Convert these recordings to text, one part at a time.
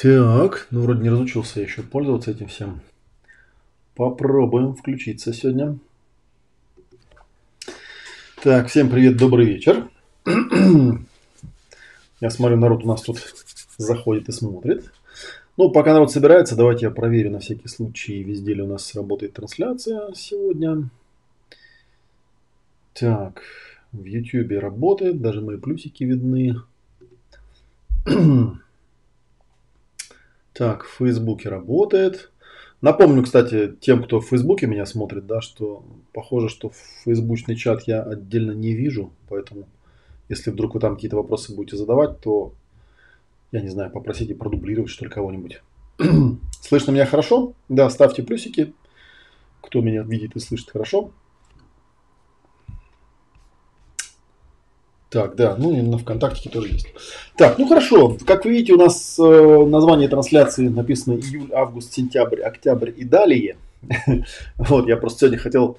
Так, ну вроде не разучился еще пользоваться этим всем. Попробуем включиться сегодня. Так, всем привет, добрый вечер. Я смотрю, народ у нас тут заходит и смотрит. Ну, пока народ собирается, давайте я проверю на всякий случай, везде ли у нас работает трансляция сегодня. Так, в YouTube работает, даже мои плюсики видны. Так, в Фейсбуке работает. Напомню, кстати, тем, кто в Фейсбуке меня смотрит, да, что похоже, что фейсбучный чат я отдельно не вижу, поэтому если вдруг вы там какие-то вопросы будете задавать, то, я не знаю, попросите продублировать, что ли, кого-нибудь. Слышно меня хорошо? Да, ставьте плюсики, кто меня видит и слышит хорошо. Так, да, ну и на ВКонтакте тоже есть. Так, ну хорошо. Как вы видите, у нас э, название трансляции написано июль, август, сентябрь, октябрь и далее. Вот, я просто сегодня хотел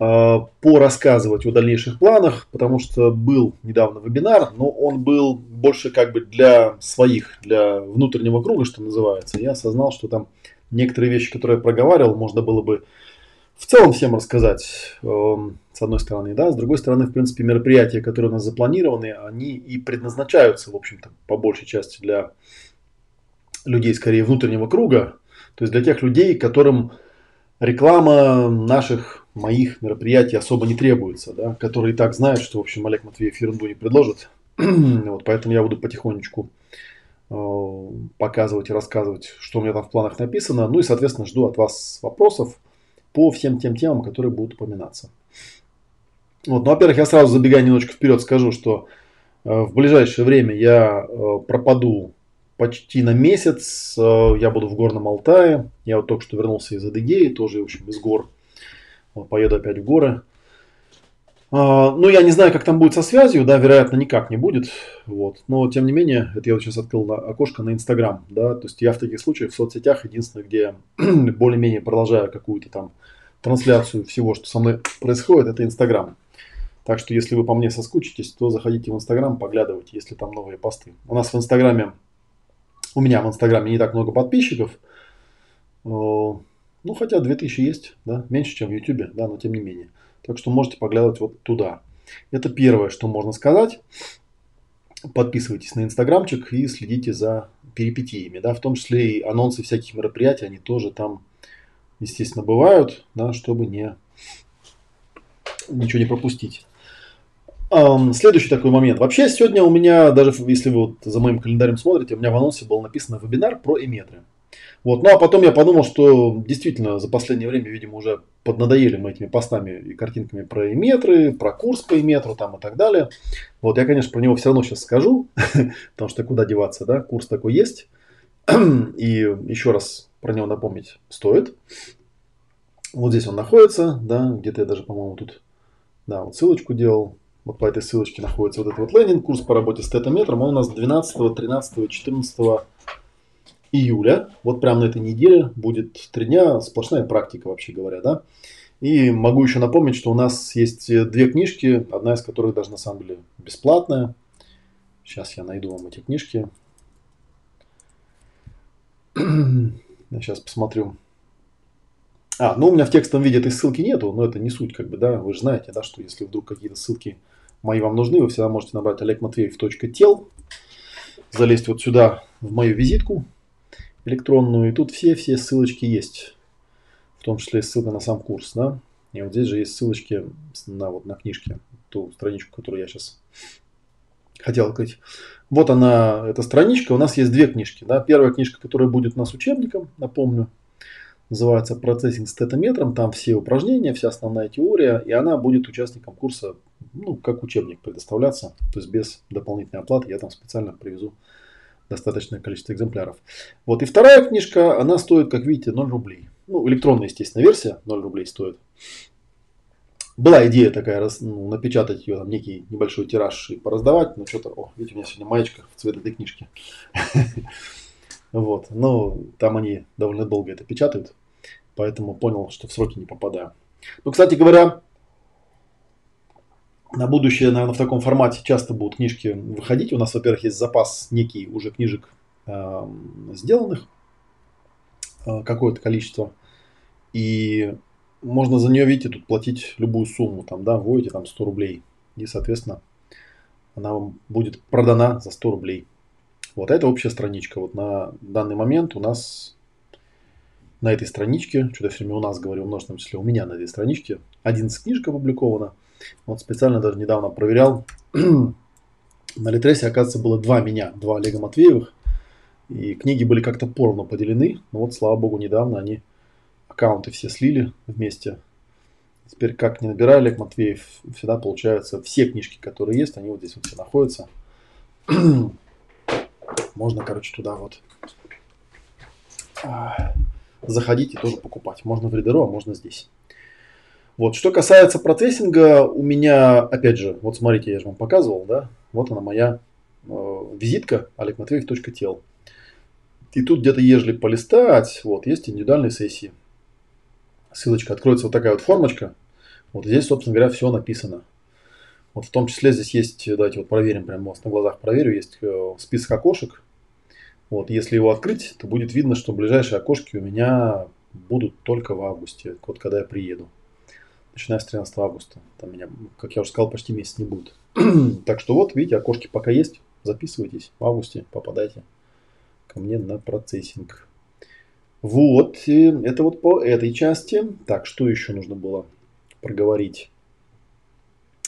э, порассказывать о дальнейших планах, потому что был недавно вебинар, но он был больше как бы для своих, для внутреннего круга, что называется. Я осознал, что там некоторые вещи, которые я проговаривал, можно было бы в целом всем рассказать, эм, с одной стороны, да, с другой стороны, в принципе, мероприятия, которые у нас запланированы, они и предназначаются, в общем-то, по большей части для людей, скорее, внутреннего круга, то есть для тех людей, которым реклама наших, моих мероприятий особо не требуется, да, которые и так знают, что, в общем, Олег Матвеев ерунду не предложит. вот, поэтому я буду потихонечку э, показывать и рассказывать, что у меня там в планах написано. Ну и, соответственно, жду от вас вопросов по всем тем темам, которые будут упоминаться. Вот, ну, во-первых, я сразу забегая немножко вперед скажу, что э, в ближайшее время я э, пропаду почти на месяц. Э, я буду в Горном Алтае. Я вот только что вернулся из Адыгеи, тоже, в общем, из гор. Вот, поеду опять в горы. А, ну, я не знаю, как там будет со связью, да, вероятно, никак не будет, вот, но, тем не менее, это я вот сейчас открыл окошко на Инстаграм, да, то есть я в таких случаях в соцсетях единственное, где более-менее продолжаю какую-то там трансляцию всего, что со мной происходит, это Инстаграм. Так что, если вы по мне соскучитесь, то заходите в Инстаграм, поглядывайте, если там новые посты. У нас в Инстаграме, у меня в Инстаграме не так много подписчиков, ну, хотя 2000 есть, да, меньше, чем в Ютубе, да, но тем не менее. Так что можете поглядывать вот туда. Это первое, что можно сказать. Подписывайтесь на инстаграмчик и следите за перипетиями. Да, в том числе и анонсы всяких мероприятий, они тоже там, естественно, бывают, да, чтобы не, ничего не пропустить. Следующий такой момент. Вообще сегодня у меня, даже если вы вот за моим календарем смотрите, у меня в анонсе был написано вебинар про эметры. Вот. Ну а потом я подумал, что действительно за последнее время, видимо, уже поднадоели мы этими постами и картинками про эметры, про курс по эметру там и так далее. Вот я, конечно, про него все равно сейчас скажу, потому что куда деваться, да, курс такой есть. И еще раз про него напомнить стоит. Вот здесь он находится, да, где-то я даже, по-моему, тут, да, вот ссылочку делал. Вот по этой ссылочке находится вот этот вот лендинг, курс по работе с тетометром. Он у нас 12, 13, 14 июля, вот прямо на этой неделе, будет три дня, сплошная практика, вообще говоря, да. И могу еще напомнить, что у нас есть две книжки, одна из которых даже на самом деле бесплатная. Сейчас я найду вам эти книжки. Я сейчас посмотрю. А, ну у меня в текстовом виде этой ссылки нету, но это не суть, как бы, да, вы же знаете, да, что если вдруг какие-то ссылки мои вам нужны, вы всегда можете набрать олегматвеев.тел, залезть вот сюда в мою визитку, электронную. И тут все-все ссылочки есть. В том числе ссылка на сам курс. Да? И вот здесь же есть ссылочки на, вот, на книжке, ту страничку, которую я сейчас хотел открыть. Вот она, эта страничка. У нас есть две книжки. Да? Первая книжка, которая будет у нас учебником, напомню, называется «Процессинг с тетометром». Там все упражнения, вся основная теория. И она будет участникам курса, ну, как учебник предоставляться. То есть без дополнительной оплаты. Я там специально привезу достаточное количество экземпляров. Вот и вторая книжка, она стоит, как видите, 0 рублей. Ну, электронная, естественно, версия 0 рублей стоит. Была идея такая, ну, напечатать ее, там, некий небольшой тираж и пораздавать, но что-то, о, видите, у меня сегодня маечка в цвет этой книжки. Вот, но там они довольно долго это печатают, поэтому понял, что в сроки не попадаю. Ну, кстати говоря, на будущее, наверное, в таком формате часто будут книжки выходить. У нас, во-первых, есть запас некий уже книжек э, сделанных, э, какое-то количество. И можно за нее, видите, тут платить любую сумму, там, да, вводите там 100 рублей. И, соответственно, она вам будет продана за 100 рублей. Вот это общая страничка. Вот на данный момент у нас на этой страничке, что-то все время у нас говорю, в множественном числе, у меня на этой страничке 11 книжек опубликовано. Вот специально даже недавно проверял. на Литресе, оказывается, было два меня, два Олега Матвеевых. И книги были как-то поровну поделены. Но вот, слава богу, недавно они аккаунты все слили вместе. Теперь как не набираю Олег Матвеев, всегда получается все книжки, которые есть, они вот здесь вот все находятся. Можно, короче, туда вот а, заходить и тоже покупать. Можно в Ридеро, а можно здесь. Вот, что касается процессинга, у меня, опять же, вот смотрите, я же вам показывал, да, вот она моя э, визитка олегматвеев.тел. И тут где-то, ежели полистать, вот, есть индивидуальные сессии ссылочка откроется вот такая вот формочка. Вот здесь, собственно говоря, все написано. Вот в том числе здесь есть, давайте вот проверим, прямо у вас на глазах проверю, есть э, список окошек. Вот, если его открыть, то будет видно, что ближайшие окошки у меня будут только в августе, вот когда я приеду. Начиная с 13 августа. Там меня, как я уже сказал, почти месяц не будет. так что вот, видите, окошки пока есть. Записывайтесь в августе, попадайте ко мне на процессинг. Вот, это вот по этой части. Так, что еще нужно было проговорить?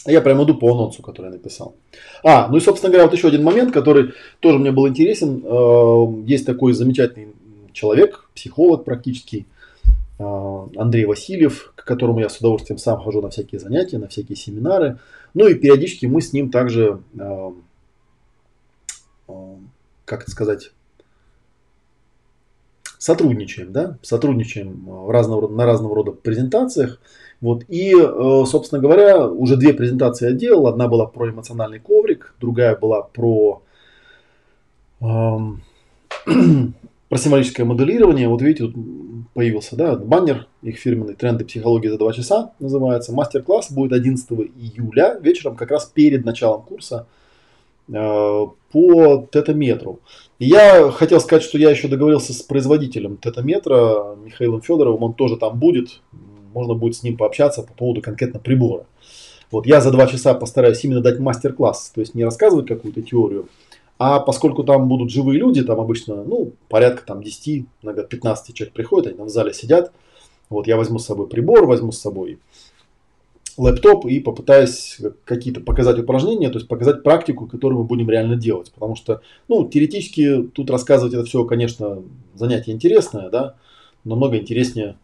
Я прямо иду по анонсу, который я написал. А, ну и, собственно говоря, вот еще один момент, который тоже мне был интересен. Э, есть такой замечательный человек, психолог практически, э, Андрей Васильев, к которому я с удовольствием сам хожу на всякие занятия, на всякие семинары. Ну и периодически мы с ним также, э, как это сказать, сотрудничаем, да, сотрудничаем разного, на разного рода презентациях. Вот. И, э, собственно говоря, уже две презентации я делал. Одна была про эмоциональный коврик, другая была про, эм, про символическое моделирование. Вот видите, тут появился да, баннер, их фирменный «Тренды психологии за два часа» называется. Мастер-класс будет 11 июля вечером, как раз перед началом курса э, по тетаметру. Я хотел сказать, что я еще договорился с производителем тетаметра Михаилом Федоровым, он тоже там будет, можно будет с ним пообщаться по поводу конкретно прибора. Вот я за два часа постараюсь именно дать мастер-класс, то есть не рассказывать какую-то теорию, а поскольку там будут живые люди, там обычно, ну, порядка там 10, иногда 15 человек приходят, они там в зале сидят, вот я возьму с собой прибор, возьму с собой лэптоп и попытаюсь какие-то показать упражнения, то есть показать практику, которую мы будем реально делать. Потому что, ну, теоретически тут рассказывать это все, конечно, занятие интересное, да, но много интереснее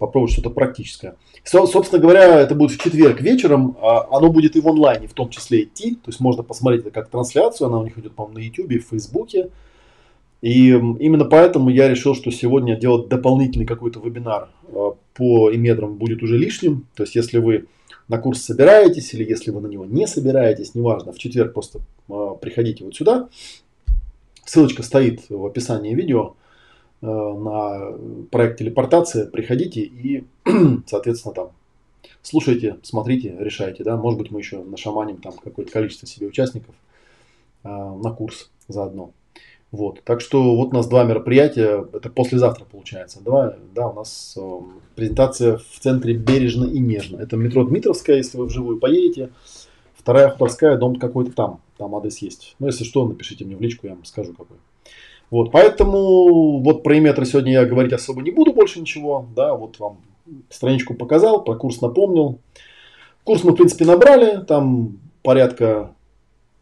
попробовать что-то практическое. Собственно говоря, это будет в четверг вечером, а оно будет и в онлайне в том числе идти, то есть можно посмотреть это как трансляцию, она у них идет, по-моему, на YouTube, в Фейсбуке. И именно поэтому я решил, что сегодня делать дополнительный какой-то вебинар а, по имедрам будет уже лишним. То есть, если вы на курс собираетесь или если вы на него не собираетесь, неважно, в четверг просто э, приходите вот сюда. Ссылочка стоит в описании видео э, на проект телепортация. Приходите и, соответственно, там слушайте, смотрите, решайте. Да? Может быть, мы еще нашаманим там какое-то количество себе участников э, на курс заодно. Вот. Так что вот у нас два мероприятия, это послезавтра получается. Два, да, у нас э, презентация в центре Бережно и Нежно. Это метро Дмитровская, если вы вживую поедете. Вторая Хуторская, дом какой-то там, там адрес есть. Ну, если что, напишите мне в личку, я вам скажу какой. Вот, поэтому вот про иметры сегодня я говорить особо не буду больше ничего. Да, вот вам страничку показал, про курс напомнил. Курс мы, в принципе, набрали, там порядка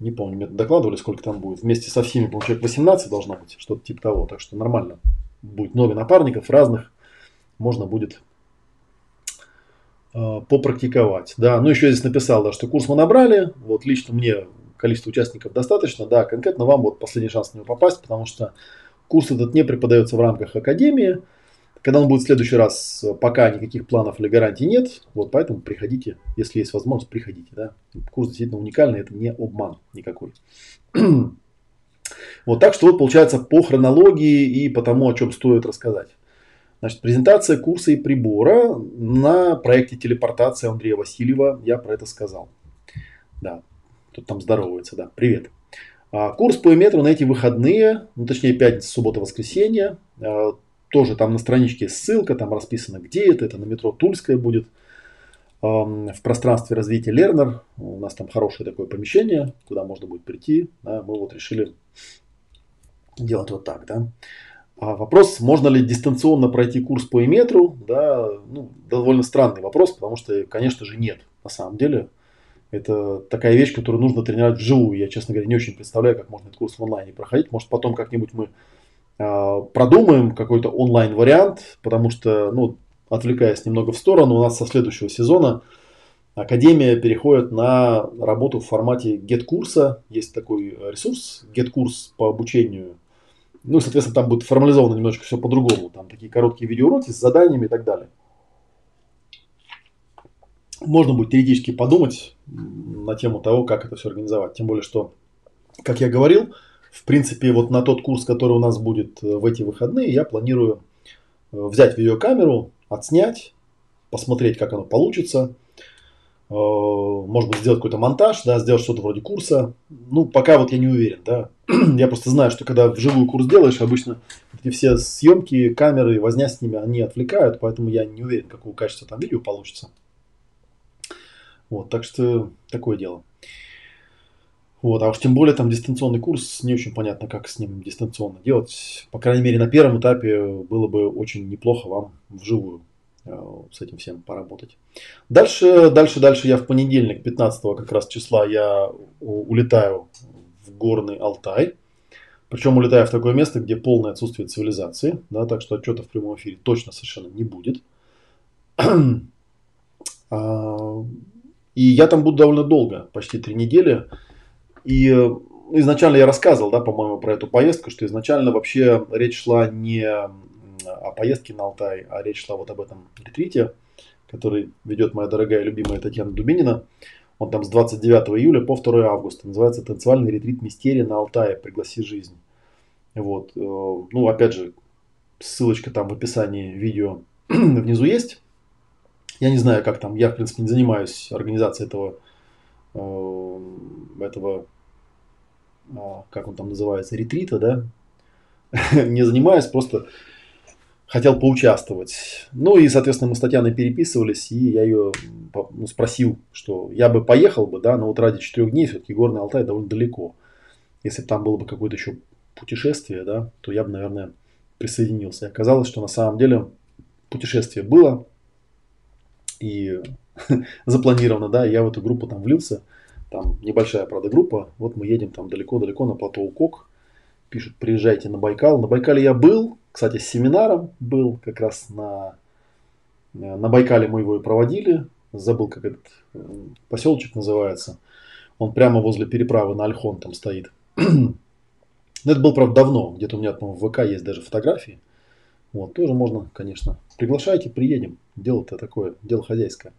не помню, мне докладывали, сколько там будет. Вместе со всеми, по человек 18 должно быть, что-то типа того. Так что нормально. Будет много напарников разных. Можно будет э, попрактиковать. Да, ну еще здесь написал, да, что курс мы набрали. Вот лично мне количество участников достаточно. Да, конкретно вам вот последний шанс на него попасть, потому что курс этот не преподается в рамках академии. Когда он будет в следующий раз, пока никаких планов или гарантий нет, вот поэтому приходите, если есть возможность, приходите. Да? Курс действительно уникальный, это не обман никакой. вот так что вот получается по хронологии и по тому, о чем стоит рассказать. Значит, презентация курса и прибора на проекте телепортация Андрея Васильева. Я про это сказал. Да, тут там здоровается, да. Привет. А курс по метру на эти выходные, ну точнее пятница, суббота, воскресенье, а, тоже там на страничке ссылка, там расписано, где это, это на метро Тульская будет, в пространстве развития Лернер. У нас там хорошее такое помещение, куда можно будет прийти. Да, мы вот решили делать вот так. Да. А вопрос, можно ли дистанционно пройти курс по иметру, да, ну, довольно странный вопрос, потому что, конечно же, нет. На самом деле, это такая вещь, которую нужно тренировать вживую. Я, честно говоря, не очень представляю, как можно этот курс в онлайне проходить. Может, потом как-нибудь мы э, продумаем какой-то онлайн-вариант, потому что, ну, отвлекаясь немного в сторону, у нас со следующего сезона Академия переходит на работу в формате get-курса. Есть такой ресурс, get-курс по обучению ну, соответственно, там будет формализовано немножко все по-другому. Там такие короткие видеоуроки с заданиями и так далее. Можно будет теоретически подумать на тему того, как это все организовать. Тем более, что, как я говорил, в принципе, вот на тот курс, который у нас будет э, в эти выходные, я планирую э, взять видеокамеру, отснять, посмотреть, как оно получится – Э, может быть, сделать какой-то монтаж, да, сделать что-то вроде курса. Ну, пока вот я не уверен, да. я просто знаю, что когда вживую курс делаешь, обычно эти все съемки, камеры, возня с ними, они отвлекают, поэтому я не уверен, какого качества там видео получится. Вот, так что такое дело. Вот, а уж тем более там дистанционный курс, не очень понятно, как с ним дистанционно делать. По крайней мере, на первом этапе было бы очень неплохо вам вживую Э, с этим всем поработать. Дальше, дальше, дальше я в понедельник, 15 как раз числа, я улетаю в горный Алтай. Причем улетаю в такое место, где полное отсутствие цивилизации, да, так что отчета в прямом эфире точно совершенно не будет. И я там буду довольно долго, почти три недели. И э, изначально я рассказывал, да, по-моему, про эту поездку, что изначально вообще речь шла не о поездке на Алтай, а речь шла вот об этом ретрите, который ведет моя дорогая любимая Татьяна Дубинина. Он там с 29 июля по 2 августа. Называется «Танцевальный ретрит Мистерия на Алтае. Пригласи жизнь». Вот. Э, ну, опять же, ссылочка там в описании видео внизу есть. Я не знаю, как там. Я, в принципе, не занимаюсь организацией этого, э, этого а, как он там называется, ретрита, да. не занимаюсь, просто хотел поучаствовать. Ну и, соответственно, мы с Татьяной переписывались, и я ее ну, спросил, что я бы поехал бы, да, но вот ради четырех дней все-таки Горный Алтай довольно далеко. Если бы там было бы какое-то еще путешествие, да, то я бы, наверное, присоединился. И оказалось, что на самом деле путешествие было и запланировано, да, я в эту группу там влился. Там небольшая, правда, группа. Вот мы едем там далеко-далеко на плато Укок. Пишут, приезжайте на Байкал. На Байкале я был, кстати, с семинаром был как раз на, на Байкале мы его и проводили. Забыл, как этот э, поселочек называется. Он прямо возле переправы на Альхон там стоит. Но это было, правда, давно. Где-то у меня там в ВК есть даже фотографии. Вот, тоже можно, конечно. Приглашайте, приедем. Дело-то такое, дело хозяйское.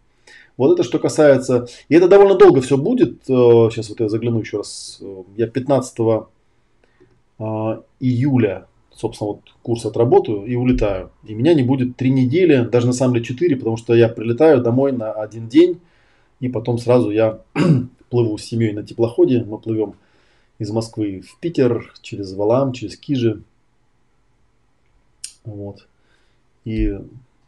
Вот это что касается... И это довольно долго все будет. Сейчас э, вот я загляну еще раз. Э, я 15 июля собственно, вот курс отработаю и улетаю. И меня не будет три недели, даже на самом деле четыре, потому что я прилетаю домой на один день, и потом сразу я плыву с семьей на теплоходе. Мы плывем из Москвы в Питер, через Валам, через Кижи. Вот. И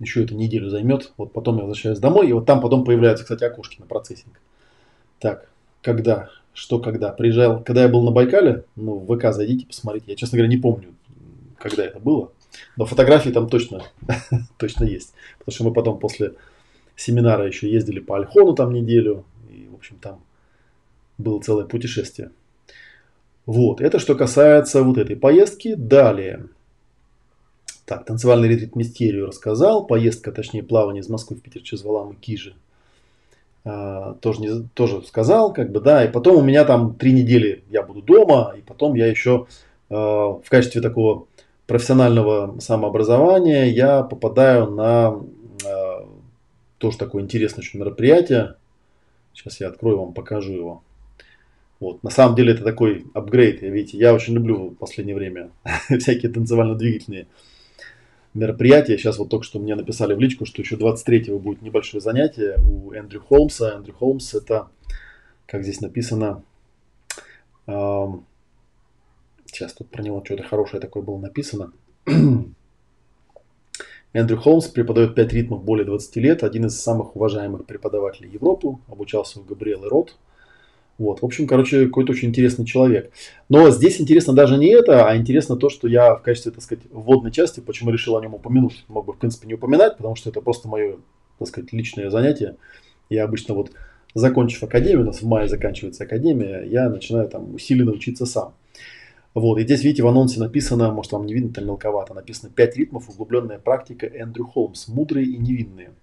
еще это неделю займет. Вот потом я возвращаюсь домой, и вот там потом появляются, кстати, окошки на процессинг. Так, когда, что когда? Приезжал, когда я был на Байкале, ну, в ВК зайдите, посмотрите. Я, честно говоря, не помню, когда это было. Но фотографии там точно, точно есть. Потому что мы потом после семинара еще ездили по Альхону там неделю. И, в общем, там было целое путешествие. Вот, это что касается вот этой поездки. Далее. Так, танцевальный ретрит Мистерию рассказал. Поездка, точнее, плавание из Москвы в Питер через Валам и Кижи. А, тоже, не, тоже сказал, как бы, да. И потом у меня там три недели я буду дома. И потом я еще а, в качестве такого профессионального самообразования я попадаю на э, тоже такое интересное очень мероприятие. Сейчас я открою вам, покажу его. Вот. На самом деле это такой апгрейд. Видите, я очень люблю в последнее время всякие танцевально-двигательные мероприятия. Сейчас вот только что мне написали в личку, что еще 23-го будет небольшое занятие у Эндрю Холмса. Эндрю Холмс это, как здесь написано, Сейчас тут про него что-то хорошее такое было написано. Эндрю Холмс преподает 5 ритмов более 20 лет, один из самых уважаемых преподавателей Европы, обучался у Габриэлы Рот. Вот, в общем, короче, какой-то очень интересный человек. Но здесь интересно даже не это, а интересно то, что я в качестве, так сказать, вводной части, почему решил о нем упомянуть. Мог бы, в принципе, не упоминать, потому что это просто мое, так сказать, личное занятие. Я обычно вот, закончив академию, у нас в мае заканчивается академия, я начинаю там усиленно учиться сам. Вот, и здесь, видите, в анонсе написано, может вам не видно, там мелковато, написано 5 ритмов, углубленная практика Эндрю Холмс, мудрые и невинные.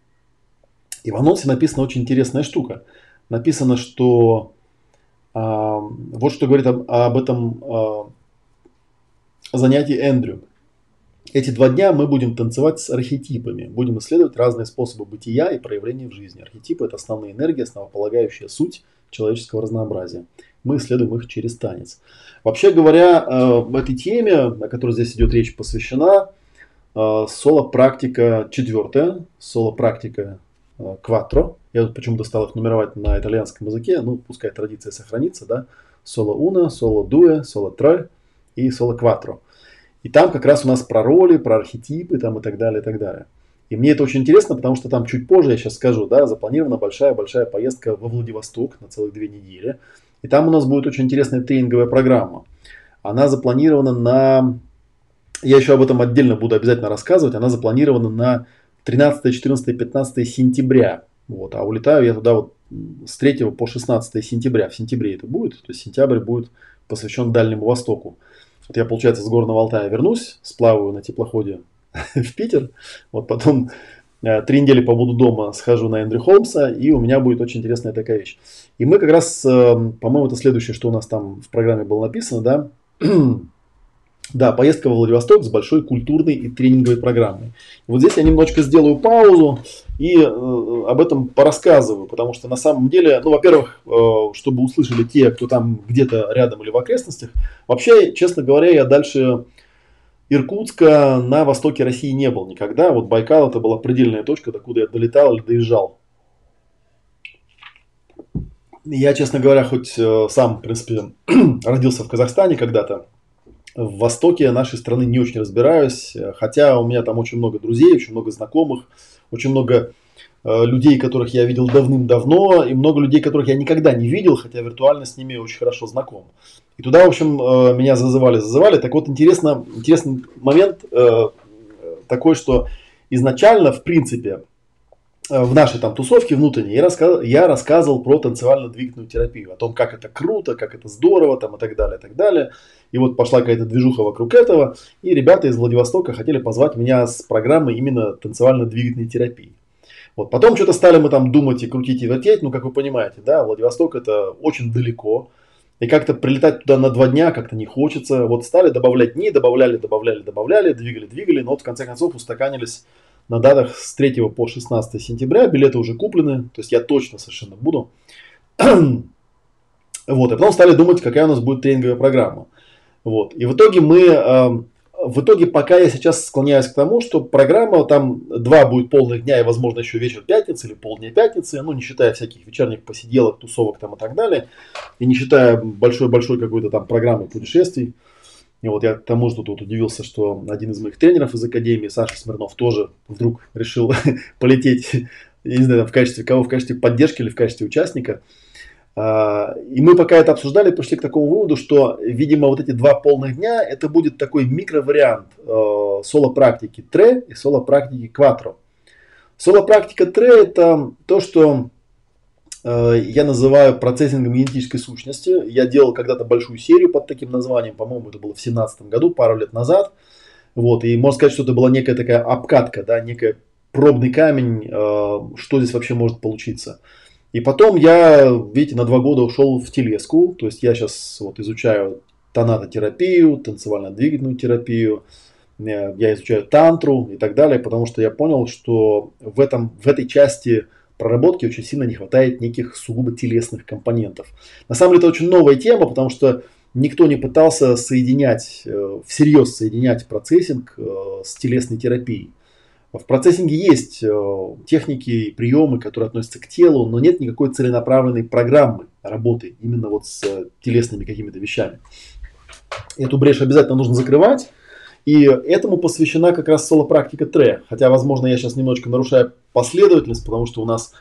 И в анонсе написана очень интересная штука. Написано, что вот что говорит об, об этом а, занятии Эндрю. Эти два дня мы будем танцевать с архетипами, будем исследовать разные способы бытия и проявления в жизни. Архетипы – это основные энергии, основополагающая суть человеческого разнообразия. Мы исследуем их через танец. Вообще говоря, в этой теме, о которой здесь идет речь, посвящена э, соло-практика четвертая, соло-практика кватро. Я тут почему-то стал их нумеровать на итальянском языке. Ну, пускай традиция сохранится, да. Соло уна, соло дуэ, соло трой и соло кватро. И там как раз у нас про роли, про архетипы там и так далее, и так далее. И мне это очень интересно, потому что там чуть позже, я сейчас скажу, да, запланирована большая-большая поездка во Владивосток на целых две недели. И там у нас будет очень интересная тренинговая программа. Она запланирована на... Я еще об этом отдельно буду обязательно рассказывать. Она запланирована на 13, 14, 15 сентября. Вот, а улетаю я туда вот с 3 по 16 сентября. В сентябре это будет. То есть сентябрь будет посвящен Дальнему Востоку. Вот я, получается, с Горного Алтая вернусь, сплаваю на теплоходе в Питер. Вот потом э, три недели побуду дома, схожу на Эндрю Холмса, и у меня будет очень интересная такая вещь. И мы как раз, э, по-моему, это следующее, что у нас там в программе было написано, да, Да, поездка во Владивосток с большой культурной и тренинговой программой. Вот здесь я немножечко сделаю паузу и э, об этом порассказываю, потому что на самом деле, ну, во-первых, э, чтобы услышали те, кто там где-то рядом или в окрестностях, вообще, честно говоря, я дальше Иркутска на востоке России не был никогда. Вот Байкал это была предельная точка, докуда я долетал или доезжал. Я, честно говоря, хоть э, сам, в принципе, родился в Казахстане когда-то, в востоке нашей страны не очень разбираюсь, хотя у меня там очень много друзей, очень много знакомых, очень много э, людей, которых я видел давным-давно, и много людей, которых я никогда не видел, хотя виртуально с ними очень хорошо знаком. И туда, в общем, э, меня зазывали, зазывали. Так вот, интересно, интересный момент э, такой, что изначально, в принципе, в нашей там тусовке внутренней я, рассказ, я рассказывал про танцевально-двигательную терапию, о том, как это круто, как это здорово там, и так далее, и так далее. И вот пошла какая-то движуха вокруг этого, и ребята из Владивостока хотели позвать меня с программой именно танцевально-двигательной терапии. Вот. Потом что-то стали мы там думать и крутить и вертеть, ну, как вы понимаете, да, Владивосток это очень далеко, и как-то прилетать туда на два дня как-то не хочется. Вот стали добавлять дни, добавляли, добавляли, добавляли, двигали, двигали, но вот в конце концов устаканились на датах с 3 по 16 сентября. Билеты уже куплены, то есть я точно совершенно буду. вот, и потом стали думать, какая у нас будет тренинговая программа. Вот, и в итоге мы, э, в итоге пока я сейчас склоняюсь к тому, что программа там два будет полных дня и, возможно, еще вечер пятницы или полдня пятницы, ну, не считая всяких вечерних посиделок, тусовок там и так далее, и не считая большой-большой какой-то там программы путешествий. И вот я к тому же тут удивился, что один из моих тренеров из Академии, Саша Смирнов, тоже вдруг решил полететь, я не знаю, в качестве кого, в качестве поддержки или в качестве участника. А, и мы пока это обсуждали, пришли к такому выводу, что, видимо, вот эти два полных дня, это будет такой микровариант э, соло-практики тре и соло-практики кватро. Соло-практика тре это то, что Э, я называю процессингом генетической сущности. Я делал когда-то большую серию под таким названием, по-моему, это было в 2017 году, пару лет назад. Вот, и можно сказать, что это была некая такая обкатка, да, некий пробный камень, э, что здесь вообще может получиться. И потом я, видите, на два года ушел в телеску, то есть я сейчас вот изучаю тонатотерапию, танцевально-двигательную терапию, э, я изучаю тантру и так далее, потому что я понял, что в, этом, в этой части проработки очень сильно не хватает неких сугубо телесных компонентов. На самом деле это очень новая тема, потому что никто не пытался соединять, э, всерьез соединять процессинг э, с телесной терапией. В процессинге есть э, техники и приемы, которые относятся к телу, но нет никакой целенаправленной программы работы именно вот с телесными какими-то вещами. Эту брешь обязательно нужно закрывать. И этому посвящена как раз соло-практика Тре. Хотя, возможно, я сейчас немножечко нарушаю последовательность, потому что у нас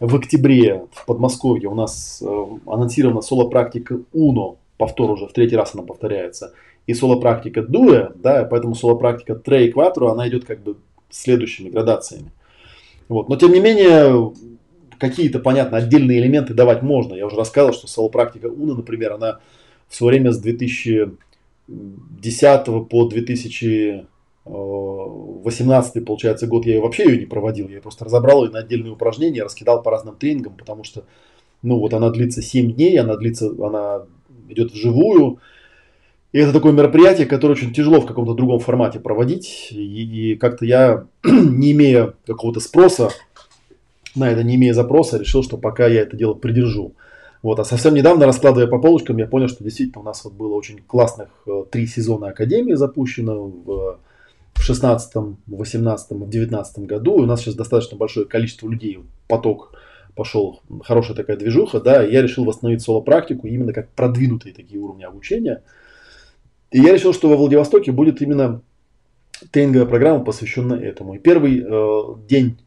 в октябре в Подмосковье у нас э, анонсирована соло-практика Уно. Повтор уже, в третий раз она повторяется. И соло-практика Дуэ, да, поэтому соло-практика Тре и Кватро, она идет как бы следующими градациями. Вот. Но тем не менее, какие-то, понятно, отдельные элементы давать можно. Я уже рассказывал, что соло-практика Уна, например, она в свое время с 2010 по 2018, получается, год я вообще ее не проводил. Я просто разобрал ее на отдельные упражнения, раскидал по разным тренингам, потому что, ну, вот она длится 7 дней, она длится, она идет вживую. И это такое мероприятие, которое очень тяжело в каком-то другом формате проводить. И, и как-то я, не имея какого-то спроса на это, не имея запроса, решил, что пока я это дело придержу. Вот, а совсем недавно, раскладывая по полочкам, я понял, что действительно у нас вот было очень классных э, три сезона Академии запущено в, в 16, в 18, в 19 году. И у нас сейчас достаточно большое количество людей, поток пошел, хорошая такая движуха, да, и я решил восстановить соло-практику именно как продвинутые такие уровни обучения. И я решил, что во Владивостоке будет именно тренинговая программа, посвященная этому. И первый э, день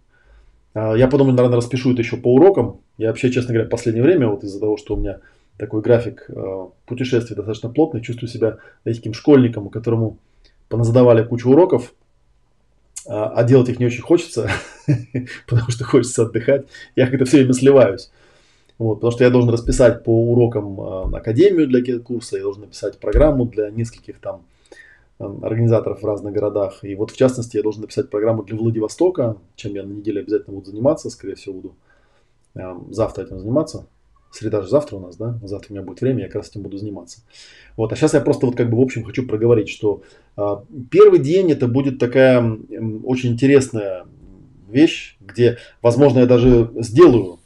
а, я подумал, наверное, распишу это еще по урокам. Я вообще, честно говоря, в последнее время, вот из-за того, что у меня такой график а, путешествий достаточно плотный, чувствую себя таким школьником, которому поназадавали кучу уроков, а, а делать их не очень хочется, потому что хочется отдыхать. Я как-то все время сливаюсь. Вот, потому что я должен расписать по урокам академию для курса, я должен написать программу для нескольких там организаторов в разных городах. И вот в частности я должен написать программу для Владивостока, чем я на неделе обязательно буду заниматься, скорее всего буду завтра этим заниматься. Среда же завтра у нас, да? Завтра у меня будет время, я как раз этим буду заниматься. Вот, а сейчас я просто вот как бы в общем хочу проговорить, что э, первый день это будет такая очень интересная вещь, где, возможно, я даже сделаю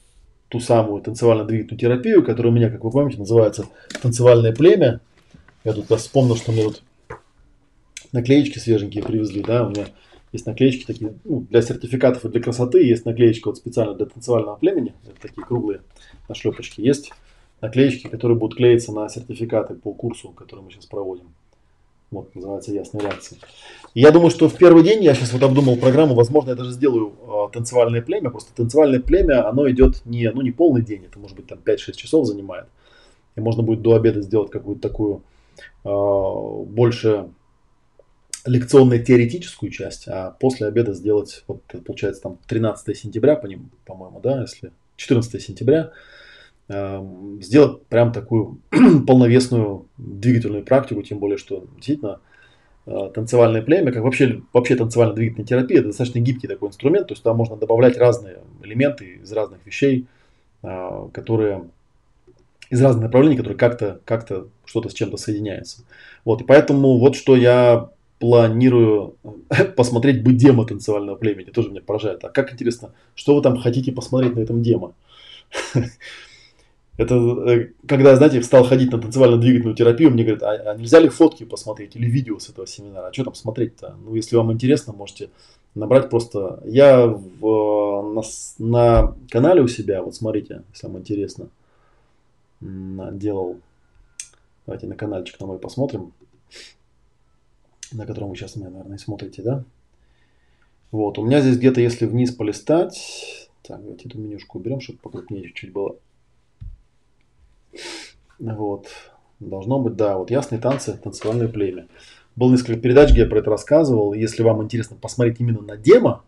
ту самую танцевально-двигательную терапию, которая у меня, как вы помните, называется танцевальное племя. Я тут вспомнил, что мне тут наклеечки свеженькие привезли, да, у меня есть наклеечки такие, ну, для сертификатов и для красоты, есть наклеечка вот специально для танцевального племени, это такие круглые на шлепочки, есть наклеечки, которые будут клеиться на сертификаты по курсу, который мы сейчас проводим. Вот, называется «Ясная реакция». Я думаю, что в первый день, я сейчас вот обдумал программу, возможно, я даже сделаю э, танцевальное племя, просто танцевальное племя, оно идет не, ну, не полный день, это может быть там 5-6 часов занимает. И можно будет до обеда сделать какую-то такую э, больше лекционно-теоретическую часть, а после обеда сделать, вот получается там 13 сентября, по-моему, да, если 14 сентября, сделать прям такую полновесную двигательную практику, тем более, что действительно э, танцевальное племя, как вообще, вообще танцевально-двигательная терапия, это достаточно гибкий такой инструмент, то есть там можно добавлять разные элементы из разных вещей, э, которые из разных направлений, которые как-то как что-то с чем-то соединяется. Вот, и поэтому вот что я планирую посмотреть бы демо танцевального племени. Тоже меня поражает. А как интересно, что вы там хотите посмотреть на этом демо? Это э, когда, знаете, стал ходить на танцевально-двигательную терапию, мне говорят, а, а нельзя ли фотки посмотреть или видео с этого семинара? А что там смотреть-то? Ну, если вам интересно, можете набрать просто. Я в, на, на канале у себя, вот смотрите, если вам интересно, делал. Давайте на каналчик на мой посмотрим на котором вы сейчас меня, наверное, смотрите, да? Вот, у меня здесь где-то, если вниз полистать, так, давайте эту менюшку уберем, чтобы покрупнее чуть-чуть было. Вот, должно быть, да, вот ясные танцы, танцевальное племя. Было несколько передач, где я про это рассказывал. Если вам интересно посмотреть именно на демо,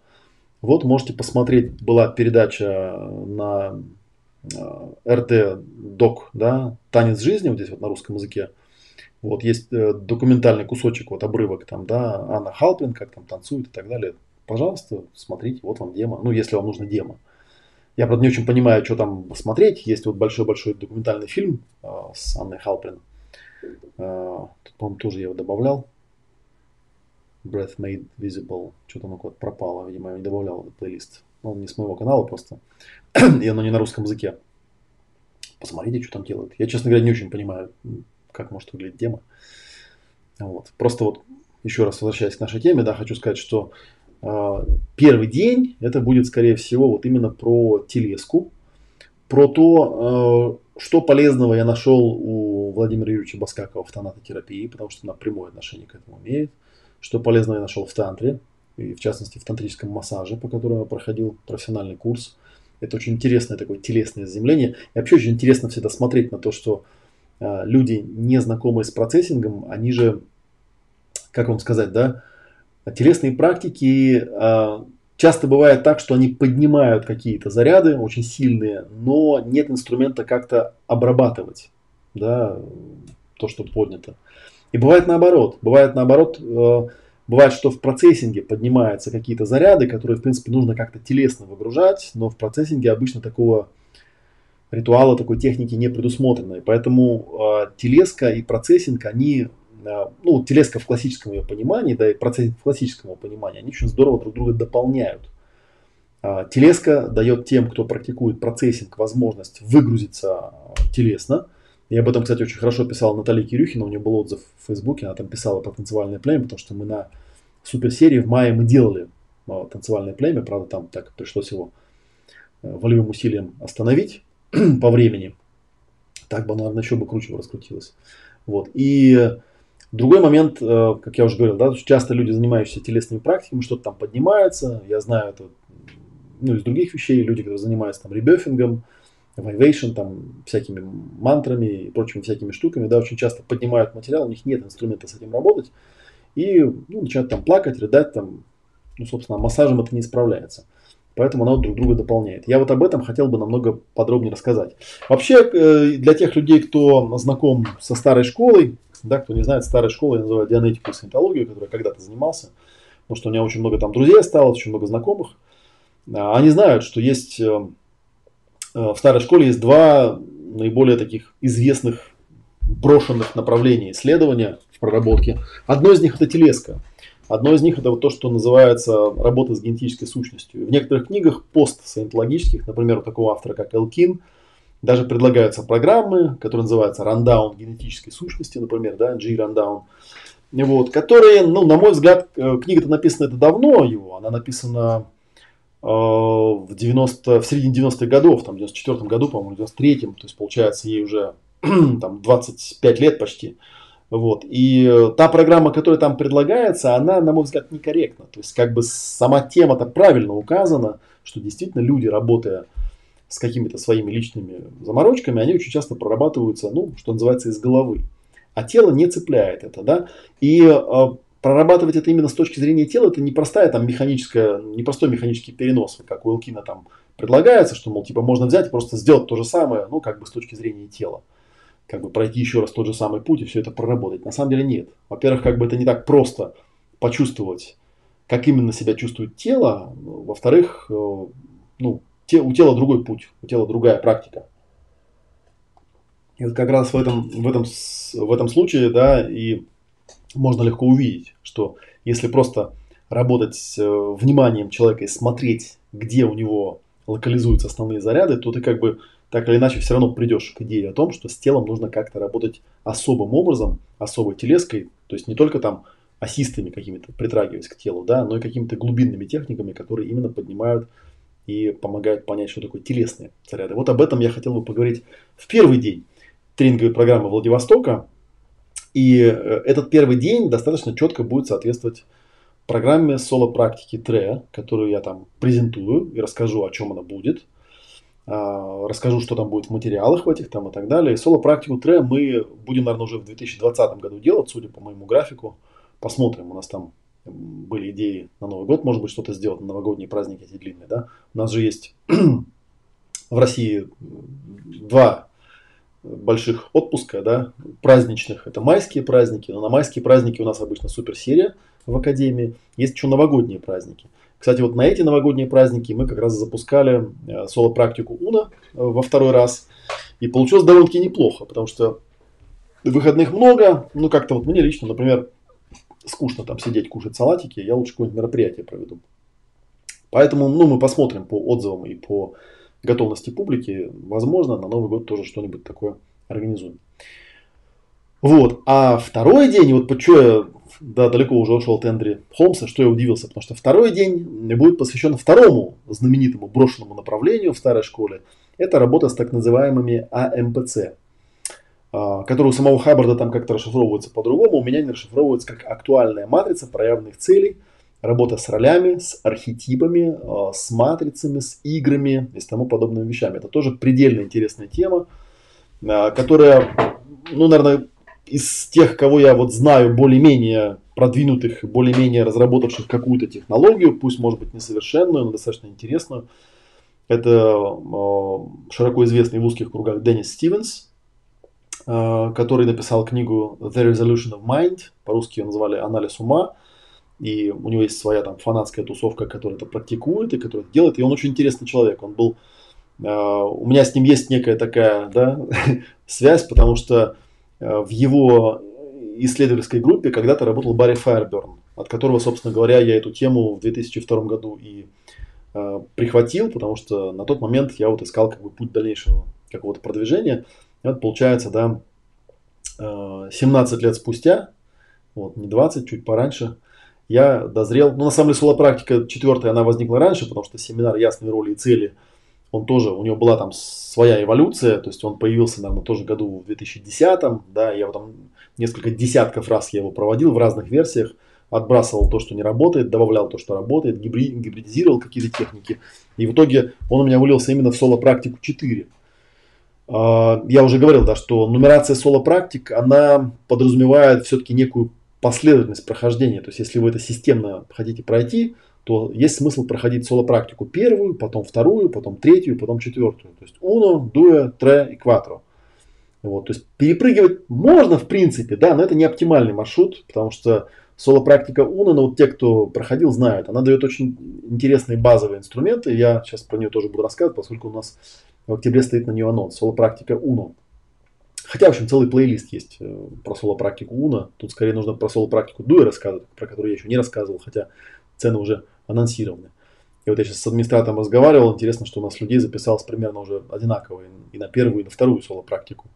вот можете посмотреть, была передача на РТ э, Док, да, «Танец жизни», вот здесь вот на русском языке. Вот есть э, документальный кусочек, вот обрывок там, да, Анна Халпин, как там танцует и так далее. Пожалуйста, смотрите, вот вам демо. Ну, если вам нужно демо. Я, правда, не очень понимаю, что там смотреть. Есть вот большой-большой документальный фильм э, с Анной Халпин. Э, тут, по-моему, тоже я его добавлял. Breath Made Visible. Что-то оно куда-то пропало. Видимо, я не добавлял этот плейлист. Ну, он не с моего канала просто. И оно не на русском языке. Посмотрите, что там делают. Я, честно говоря, не очень понимаю как может выглядеть демо. Вот. Просто вот еще раз возвращаясь к нашей теме, да, хочу сказать, что первый день это будет, скорее всего, вот именно про телеску, про то, э, что полезного я нашел у Владимира Юрьевича Баскакова в тонатотерапии, потому что она прямое отношение к этому имеет. Что полезного я нашел в тантре, и в частности в тантрическом массаже, по которому я проходил профессиональный курс. Это очень интересное такое телесное заземление. И вообще очень интересно всегда смотреть на то, что э, люди, не знакомые с процессингом, они же, как вам сказать, да, телесные практики э, часто бывает так, что они поднимают какие-то заряды очень сильные, но нет инструмента как-то обрабатывать да, то, что поднято. И бывает наоборот. Бывает наоборот, э, бывает, что в процессинге поднимаются какие-то заряды, которые, в принципе, нужно как-то телесно выгружать, но в процессинге обычно такого ритуала, такой техники не предусмотрено. И поэтому э, телеска и процессинг, они, ну, телеска в классическом ее понимании, да, и процессинг в классическом его понимании, они очень здорово друг друга дополняют. Э, телеска дает тем, кто практикует процессинг, возможность выгрузиться телесно, я об этом, кстати, очень хорошо писал Наталья Кирюхина, у нее был отзыв в Фейсбуке, она там писала про танцевальное племя, потому что мы на суперсерии в мае мы делали а, танцевальное племя, правда, там так пришлось его э, волевым усилием остановить по времени. Так бы, наверное, еще бы круче раскрутилось. Вот. И другой момент, э, как я уже говорил, да, часто люди, занимающиеся телесными практиками, что-то там поднимается. Я знаю это ну, из других вещей, люди, которые занимаются там ребёфингом, Vivation, там, всякими мантрами и прочими всякими штуками, да, очень часто поднимают материал, у них нет инструмента с этим работать, и ну, начинают там плакать, рыдать, там, ну, собственно, массажем это не справляется. Поэтому она вот друг друга дополняет. Я вот об этом хотел бы намного подробнее рассказать. Вообще, э, для тех людей, кто знаком со старой школой, да, кто не знает, старой школой я называю дианетику и саентологию, которой я когда-то занимался, потому что у меня очень много там друзей осталось, очень много знакомых. А, они знают, что есть э, Э, в старой школе есть два наиболее таких известных брошенных направлений исследования в проработке. Одно из них это телеска. Одно из них это вот то, что называется работа с генетической сущностью. В некоторых книгах постсаентологических, например, у такого автора, как Элкин, даже предлагаются программы, которые называются рандаун генетической сущности, например, да, G-рандаун, вот, которые, ну, на мой взгляд, э, книга-то написана это давно его, она написана Э, в, 90, в середине 90-х годов, там, в 94 году, по-моему, в 93-м, то есть, получается, ей уже там, 25 лет почти. Вот. И та программа, которая там предлагается, она, на мой взгляд, некорректна. То есть, как бы сама тема-то правильно указана, что действительно люди, работая с какими-то своими личными заморочками, они очень часто прорабатываются, ну, что называется, из головы. А тело не цепляет это, да. И э, прорабатывать это именно с точки зрения тела, это не простая там механическая, не простой механический перенос, как у Элкина там предлагается, что, мол, типа можно взять и просто сделать то же самое, ну, как бы с точки зрения тела. Как бы пройти еще раз тот же самый путь и все это проработать. На самом деле нет. Во-первых, как бы это не так просто почувствовать, как именно себя чувствует тело. Во-вторых, э, ну, те, у тела другой путь, у тела другая практика. И вот как раз в этом, в этом, в этом случае, да, и можно легко увидеть, что если просто работать э, вниманием человека и смотреть, где у него локализуются основные заряды, то ты как бы так или иначе все равно придешь к идее о том, что с телом нужно как-то работать особым образом, особой телеской, то есть не только там ассистами какими-то притрагиваясь к телу, да, но и какими-то глубинными техниками, которые именно поднимают и помогают понять, что такое телесные заряды. Вот об этом я хотел бы поговорить в первый день тренинговой программы Владивостока. И э, этот первый день достаточно четко будет соответствовать программе соло-практики ТРЕ, которую я там презентую и расскажу, о чем она будет. А, расскажу, что там будет в материалах в этих там и так далее. Соло-практику ТРЕ мы будем, наверное, уже в 2020 году делать, судя по моему графику. Посмотрим, у нас там были идеи на Новый год, может быть, что-то сделать на новогодние праздники эти длинные, да. У нас же есть в России два больших отпуска, да, праздничных. Это майские праздники, но на майские праздники у нас обычно суперсерия в Академии. Есть еще новогодние праздники. Кстати, вот на эти новогодние праздники мы как раз запускали э, соло-практику Уна э, во второй раз. И получилось довольно-таки неплохо, потому что выходных много. Ну, как-то вот мне лично, например, скучно там сидеть, кушать салатики. Я лучше какое-нибудь мероприятие проведу. Поэтому, ну, мы посмотрим по отзывам и по готовности публики, возможно, на Новый год тоже что-нибудь такое организуем. Вот. А второй день, вот почему я да, далеко уже ушел от Эндри Холмса, что я удивился, потому что второй день будет посвящен второму знаменитому брошенному направлению в старой школе. Это работа с так называемыми АМПЦ. А, который у самого Хаббарда там как-то расшифровывается по-другому, у меня не расшифровывается как актуальная матрица проявленных целей, работа с ролями, с архетипами, а, с матрицами, с играми и с тому подобными вещами. Это тоже предельно интересная тема, а, которая, ну, наверное, из тех, кого я вот знаю более-менее продвинутых, более-менее разработавших какую-то технологию, пусть может быть несовершенную, но достаточно интересную, это широко известный в узких кругах Деннис Стивенс, который написал книгу The Resolution of Mind, по-русски ее назвали «Анализ ума», и у него есть своя там фанатская тусовка, которая это практикует и которая это делает, и он очень интересный человек, он был, э, у меня с ним есть некая такая, да, связь, потому что э, в его исследовательской группе когда-то работал Барри Файерберн, от которого, собственно говоря, я эту тему в 2002 году и прихватил, потому что на тот момент я вот искал как бы путь дальнейшего какого-то продвижения. Это получается, да, 17 э, лет спустя, вот, не 20, чуть пораньше, я дозрел. Ну, на самом деле, соло-практика четвертая, она возникла раньше, потому что семинар «Ясные роли и цели», он тоже, у него была там своя эволюция, то есть он появился, наверное, тоже году в 2010, да, я там несколько десятков раз я его проводил в разных версиях, отбрасывал то, что не работает, добавлял то, что работает, гибридизировал какие-то техники, и в итоге он у меня вылился именно в соло-практику 4. А, я уже говорил, да, что нумерация соло-практик, она подразумевает все-таки некую последовательность прохождения. То есть, если вы это системно хотите пройти, то есть смысл проходить соло-практику первую, потом вторую, потом третью, потом четвертую. То есть uno, due, tre и quattro. Вот, то есть перепрыгивать можно в принципе, да, но это не оптимальный маршрут, потому что соло-практика Уна, но вот те, кто проходил, знают, она дает очень интересные базовые инструменты. Я сейчас про нее тоже буду рассказывать, поскольку у нас в октябре стоит на нее анонс. Соло-практика Уно. Хотя, в общем, целый плейлист есть э, про соло-практику Уна. Тут скорее нужно про соло-практику Дуэ рассказывать, про которую я еще не рассказывал, хотя цены уже анонсированы. И вот я сейчас с администратором разговаривал, интересно, что у нас людей записалось примерно уже одинаково и на первую, и на вторую соло-практику.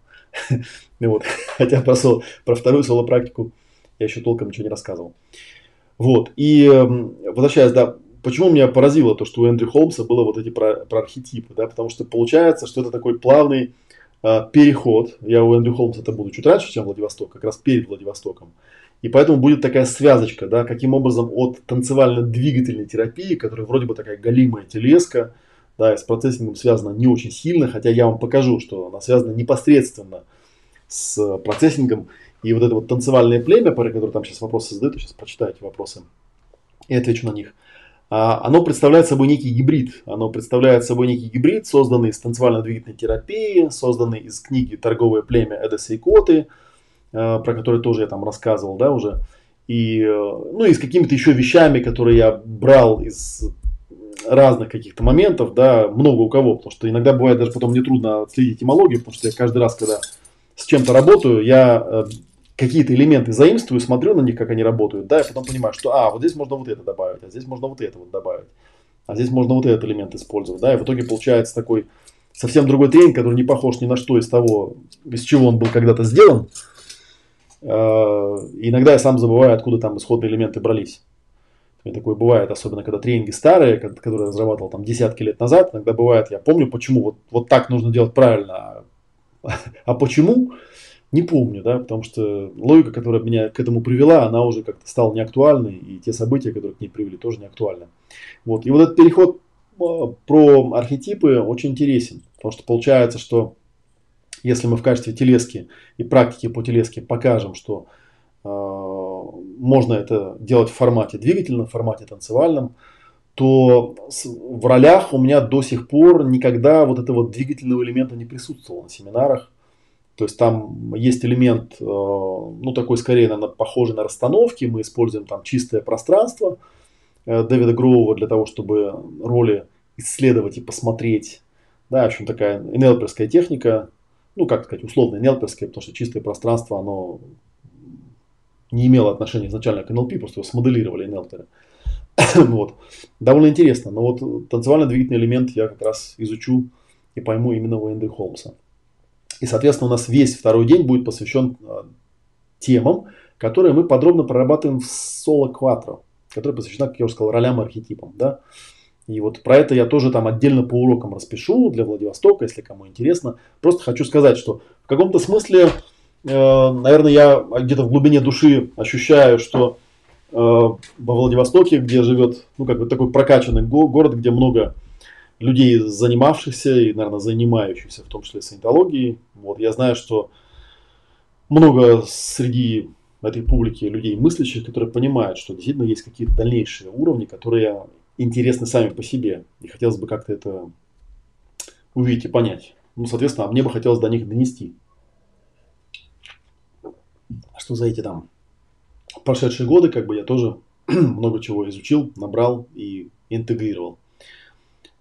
вот. Хотя про вторую соло-практику я еще толком ничего не рассказывал. Вот. И эм, возвращаясь, да, Почему меня поразило то, что у Эндрю Холмса было вот эти про, про архетипы, да, потому что получается, что это такой плавный э, переход. Я у Эндрю Холмса это буду чуть раньше, чем Владивосток, как раз перед Владивостоком. И поэтому будет такая связочка, да, каким образом от танцевально-двигательной терапии, которая вроде бы такая галимая телеска, да, и с процессингом связана не очень сильно, хотя я вам покажу, что она связана непосредственно с процессингом. И вот это вот танцевальное племя, про которое там сейчас вопросы задают, сейчас прочитайте вопросы и отвечу на них – оно представляет собой некий гибрид. Оно представляет собой некий гибрид, созданный из танцевально-двигательной терапии, созданный из книги «Торговое племя Эдеса и Коты», а, про который тоже я там рассказывал, да, уже. И, э, ну, и с какими-то еще вещами, которые я брал из разных каких-то моментов, да, много у кого, потому что иногда бывает даже потом мне трудно следить этимологию, потому что я каждый раз, когда с чем-то работаю, я э, какие-то элементы заимствую, смотрю на них, как они работают, да, и потом понимаю, что, а, вот здесь можно вот это добавить, а здесь можно вот это вот добавить, а здесь можно вот этот элемент использовать, да, и в итоге получается такой совсем другой тренинг, который не похож ни на что из того, из чего он был когда-то сделан. А, иногда я сам забываю, откуда там исходные элементы брались. И такое бывает, особенно когда тренинги старые, которые я разрабатывал там десятки лет назад, иногда бывает, я помню, почему вот, вот так нужно делать правильно, а, а почему, не помню, да, потому что логика, которая меня к этому привела, она уже как-то стала неактуальной, и те события, которые к ней привели, тоже не актуальны. Вот. И вот этот переход а, про архетипы очень интересен, потому что получается, что если мы в качестве телески и практики по телеске покажем, что э, можно это делать в формате двигательном, в формате танцевальном, то в ролях у меня до сих пор никогда вот этого двигательного элемента не присутствовало на семинарах. То есть там есть элемент, э, ну такой скорее, наверное, похожий на расстановки. Мы используем там чистое пространство э, Дэвида Гроува для того, чтобы роли исследовать и посмотреть. Да, в общем, такая энелперская техника, ну, как сказать, условно энелперская, потому что чистое пространство, оно не имело отношения изначально к НЛП, просто его смоделировали энелперы. вот. Довольно интересно. Но вот танцевально-двигательный элемент я как раз изучу и пойму именно у Эндрю Холмса. И, соответственно, у нас весь второй день будет посвящен а, темам, которые мы подробно прорабатываем в соло кватро, которая посвящена, как я уже сказал, ролям и архетипам. Да? И вот про это я тоже там отдельно по урокам распишу для Владивостока, если кому интересно. Просто хочу сказать, что в каком-то смысле, э, наверное, я где-то в глубине души ощущаю, что э, во Владивостоке, где живет, ну, как бы такой прокачанный город, где много людей, занимавшихся и, наверное, занимающихся, в том числе саентологией. Вот, я знаю, что много среди этой публики людей мыслящих, которые понимают, что действительно есть какие-то дальнейшие уровни, которые интересны сами по себе. И хотелось бы как-то это увидеть и понять. Ну, соответственно, а мне бы хотелось до них донести. Что за эти там прошедшие годы, как бы я тоже много чего изучил, набрал и интегрировал.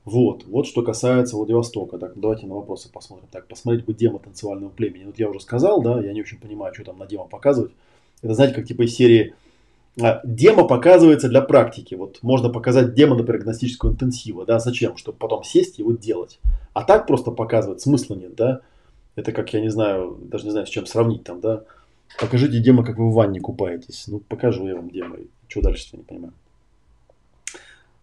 Вот, вот что касается Владивостока. Так, давайте на вопросы посмотрим. Так, посмотреть бы демо танцевального племени. Вот я уже сказал, да, я не очень понимаю, что там на демо показывать. Это, знаете, как типа из серии а, Демо показывается для практики. Вот можно показать демо, например, гностического интенсива. Да, зачем? Чтобы потом сесть и вот делать. А так просто показывать смысла нет, да. Это как, я не знаю, даже не знаю, с чем сравнить там, да. Покажите демо, как вы в ванне купаетесь. Ну, покажу я вам демо. Что дальше, я не понимаю.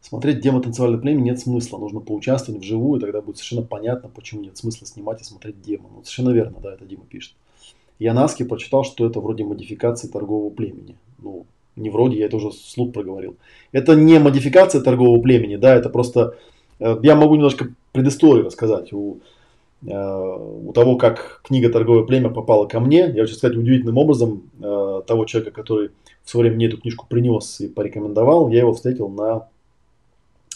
Смотреть демо танцевальное племя нет смысла. Нужно поучаствовать вживую, и тогда будет совершенно понятно, почему нет смысла снимать и смотреть демо. Ну, совершенно верно, да, это Дима пишет. Я на Аске прочитал, что это вроде модификации торгового племени. Ну, не вроде, я это уже слух проговорил. Это не модификация торгового племени, да, это просто... Э, я могу немножко предысторию рассказать. У, э, у того, как книга «Торговое племя» попала ко мне, я хочу сказать, удивительным образом э, того человека, который в свое время мне эту книжку принес и порекомендовал, я его встретил на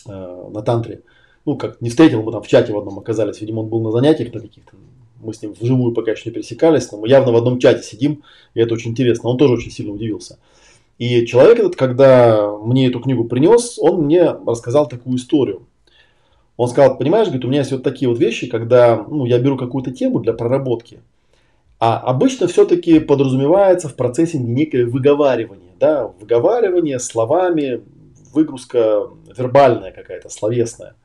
э, на тантре. Ну, как не встретил, мы там в чате в одном оказались. Видимо, он был на занятиях на каких-то. Мы с ним вживую пока еще не пересекались, но мы явно в одном чате сидим, и это очень интересно. Он тоже очень сильно удивился. И человек этот, когда мне эту книгу принес, он мне рассказал такую историю. Он сказал, понимаешь, говорит, у меня есть вот такие вот вещи, когда ну, я беру какую-то тему для проработки, а обычно все-таки подразумевается в процессе некое выговаривание, да, выговаривание словами, выгрузка вербальная какая-то, словесная.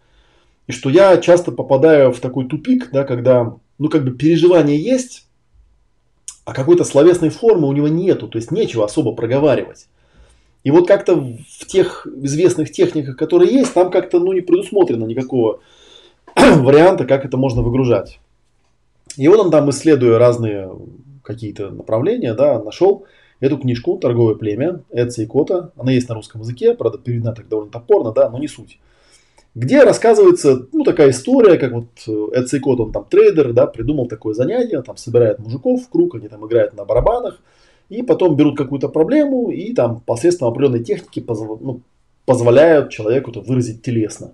И что я часто попадаю в такой тупик, да, когда, ну, как бы переживание есть, а какой-то словесной формы у него нету, то есть нечего особо проговаривать. И вот как-то в тех известных техниках, которые есть, там как-то ну, не предусмотрено никакого варианта, как это можно выгружать. И вот он там, исследуя разные какие-то направления, да, нашел эту книжку «Торговое племя» Эдса и Кота. Она есть на русском языке, правда, переведена так довольно топорно, да, но не суть. Где рассказывается, ну, такая история, как вот Эдса и Кот, он там трейдер, да, придумал такое занятие, там собирает мужиков в круг, они там играют на барабанах, и потом берут какую-то проблему и там посредством определенной техники позв... ну, позволяют человеку это выразить телесно.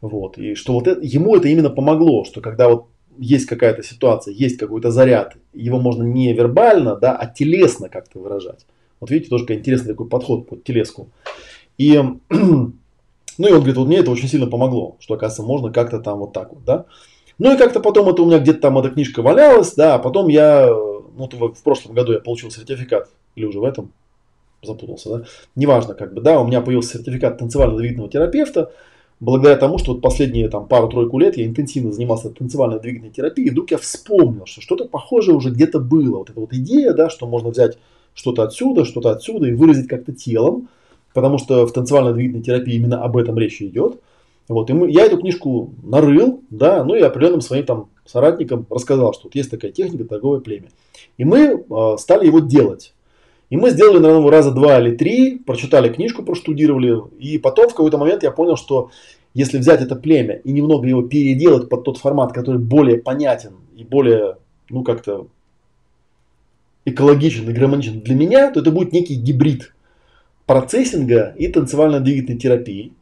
Вот. И что вот это, ему это именно помогло, что когда вот есть какая-то ситуация, есть какой-то заряд, его можно не вербально, да, а телесно как-то выражать. Вот видите, тоже интересный такой подход под телеску. И, ну и он говорит, вот мне это очень сильно помогло, что, оказывается, можно как-то там вот так вот, да. Ну и как-то потом это у меня где-то там эта книжка валялась, да, а потом я, ну в прошлом году я получил сертификат, или уже в этом, запутался, да, неважно как бы, да, у меня появился сертификат танцевально-двигательного терапевта, благодаря тому, что вот последние там пару-тройку лет я интенсивно занимался танцевальной двигательной терапией, вдруг я вспомнил, что что-то похожее уже где-то было. Вот эта вот идея, да, что можно взять что-то отсюда, что-то отсюда и выразить как-то телом, потому что в танцевальной двигательной терапии именно об этом речь идет. Вот, и мы, я эту книжку нарыл, да, ну и определенным своим там соратникам рассказал, что вот есть такая техника торговое племя. И мы э, стали его делать. И мы сделали, наверное, раза два или три, прочитали книжку, проштудировали. И потом в какой-то момент я понял, что если взять это племя и немного его переделать под тот формат, который более понятен и более, ну, как-то экологичен и гармоничен для меня, то это будет некий гибрид процессинга и танцевально-двигательной терапии.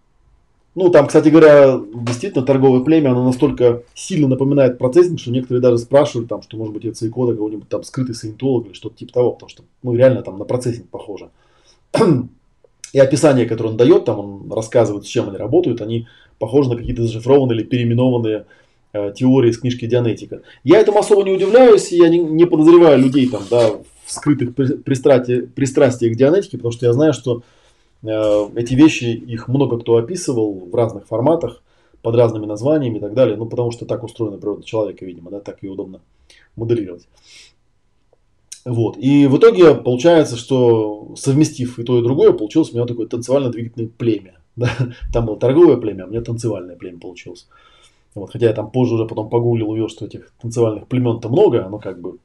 Ну, там, кстати говоря, действительно торговое племя, оно настолько сильно напоминает процессинг, что некоторые даже спрашивают, там, что может быть это кода какого-нибудь там скрытый саентолог или что-то типа того, потому что, ну, реально там на процессинг похоже. И описание, которое он дает, там он рассказывает, с чем они работают, они похожи на какие-то зашифрованные или переименованные э, теории из книжки Дианетика. Я этому особо не удивляюсь, я не, не подозреваю людей там, да, в скрытых пристрастиях, пристрастиях к Дианетике, потому что я знаю, что эти вещи, их много кто описывал в разных форматах, под разными названиями и так далее. Ну, потому что так устроена природа человека, видимо, да, так и удобно моделировать. Вот. И в итоге получается, что совместив и то, и другое, получилось у меня такое танцевально-двигательное племя. Да? Там было торговое племя, а у меня танцевальное племя получилось. Вот, хотя я там позже уже потом погуглил, увидел, что этих танцевальных племен-то много, оно как бы,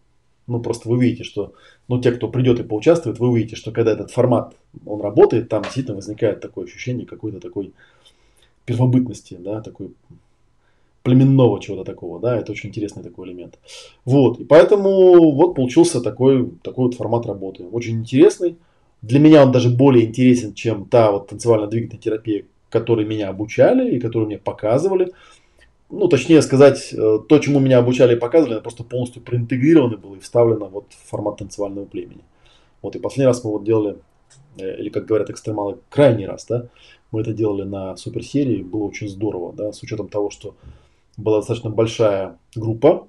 ну просто вы видите, что, ну те, кто придет и поучаствует, вы увидите, что когда этот формат, он работает, там действительно возникает такое ощущение какой-то такой первобытности, да, такой племенного чего-то такого, да, это очень интересный такой элемент. Вот, и поэтому вот получился такой, такой вот формат работы. Очень интересный. Для меня он даже более интересен, чем та вот танцевально-двигательная терапия, которой меня обучали и которую мне показывали. Ну, точнее сказать, э, то, чему меня обучали и показывали, это просто полностью проинтегрировано было и вставлено вот в формат танцевального племени. Вот, и последний раз мы вот делали, э, или как говорят экстремалы, крайний раз, да, мы это делали на суперсерии, было очень здорово, да, с учетом того, что была достаточно большая группа,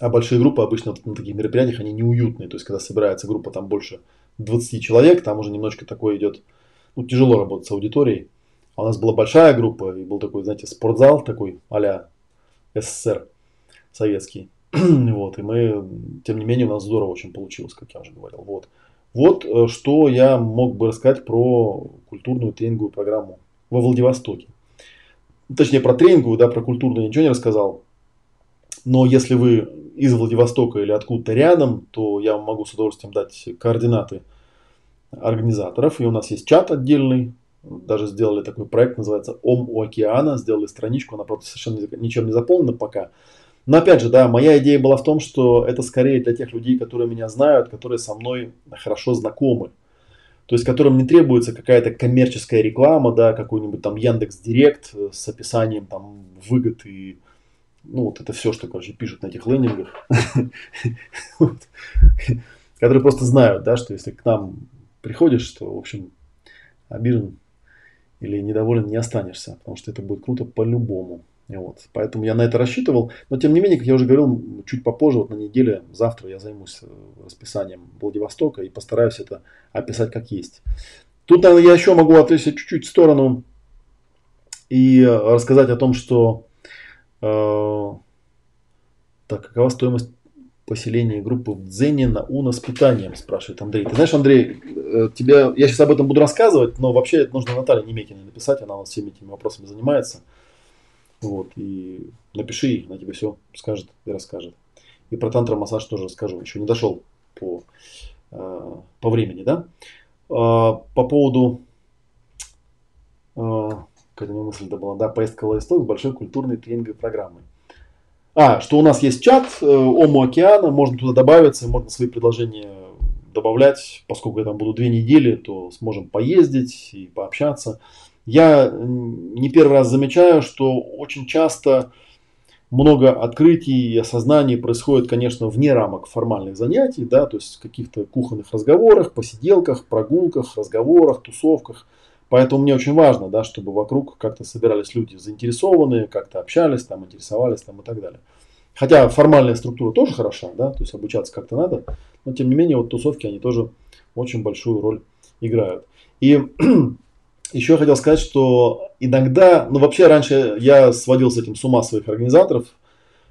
а большие группы обычно на таких мероприятиях, они неуютные. То есть, когда собирается группа там больше 20 человек, там уже немножко такое идет, ну, тяжело работать с аудиторией. А у нас была большая группа, и был такой, знаете, спортзал такой а СССР советский. вот, и мы, тем не менее, у нас здорово очень получилось, как я уже говорил. Вот. Вот э, что я мог бы рассказать про культурную тренинговую программу во Владивостоке точнее про тренинговую, да, про культурную ничего не рассказал. Но если вы из Владивостока или откуда-то рядом, то я вам могу с удовольствием дать координаты организаторов. И у нас есть чат отдельный. Даже сделали такой проект, называется Ом у океана. Сделали страничку, она, правда, совершенно ничем не заполнена пока. Но опять же, да, моя идея была в том, что это скорее для тех людей, которые меня знают, которые со мной хорошо знакомы то есть которым не требуется какая-то коммерческая реклама, да, какой-нибудь там Яндекс Директ э, с описанием там выгод и ну вот это все, что, короче, пишут на этих лендингах, которые просто знают, да, что если к нам приходишь, то, в общем, обижен или недоволен не останешься, потому что это будет круто по-любому. Вот. Поэтому я на это рассчитывал. Но тем не менее, как я уже говорил, чуть попозже, вот на неделе, завтра я займусь э, расписанием Владивостока и постараюсь это описать как есть. Тут, наверное, я еще могу отвлечься чуть-чуть в сторону и рассказать о том, что э, так, какова стоимость поселения группы в Дзене на Уна с питанием, спрашивает Андрей. Ты знаешь, Андрей, э, тебя, я сейчас об этом буду рассказывать, но вообще это нужно Наталье Немекиной написать, она у нас всеми этими вопросами занимается. Вот, и напиши она тебе все скажет и расскажет. И про тантра-массаж тоже расскажу. Еще не дошел по, э, по времени, да. Э, по поводу, э, какая-то мысль была, да, поездка в Владивосток с большой культурной тренинговой программой. А, что у нас есть чат э, Ому океана, можно туда добавиться, можно свои предложения добавлять, поскольку я там буду две недели, то сможем поездить и пообщаться я не первый раз замечаю, что очень часто много открытий и осознаний происходит, конечно, вне рамок формальных занятий, да, то есть в каких-то кухонных разговорах, посиделках, прогулках, разговорах, тусовках. Поэтому мне очень важно, да, чтобы вокруг как-то собирались люди заинтересованные, как-то общались, там, интересовались там, и так далее. Хотя формальная структура тоже хороша, да, то есть обучаться как-то надо, но тем не менее вот тусовки, они тоже очень большую роль играют. И еще я хотел сказать, что иногда, ну вообще раньше я сводил с этим с ума своих организаторов,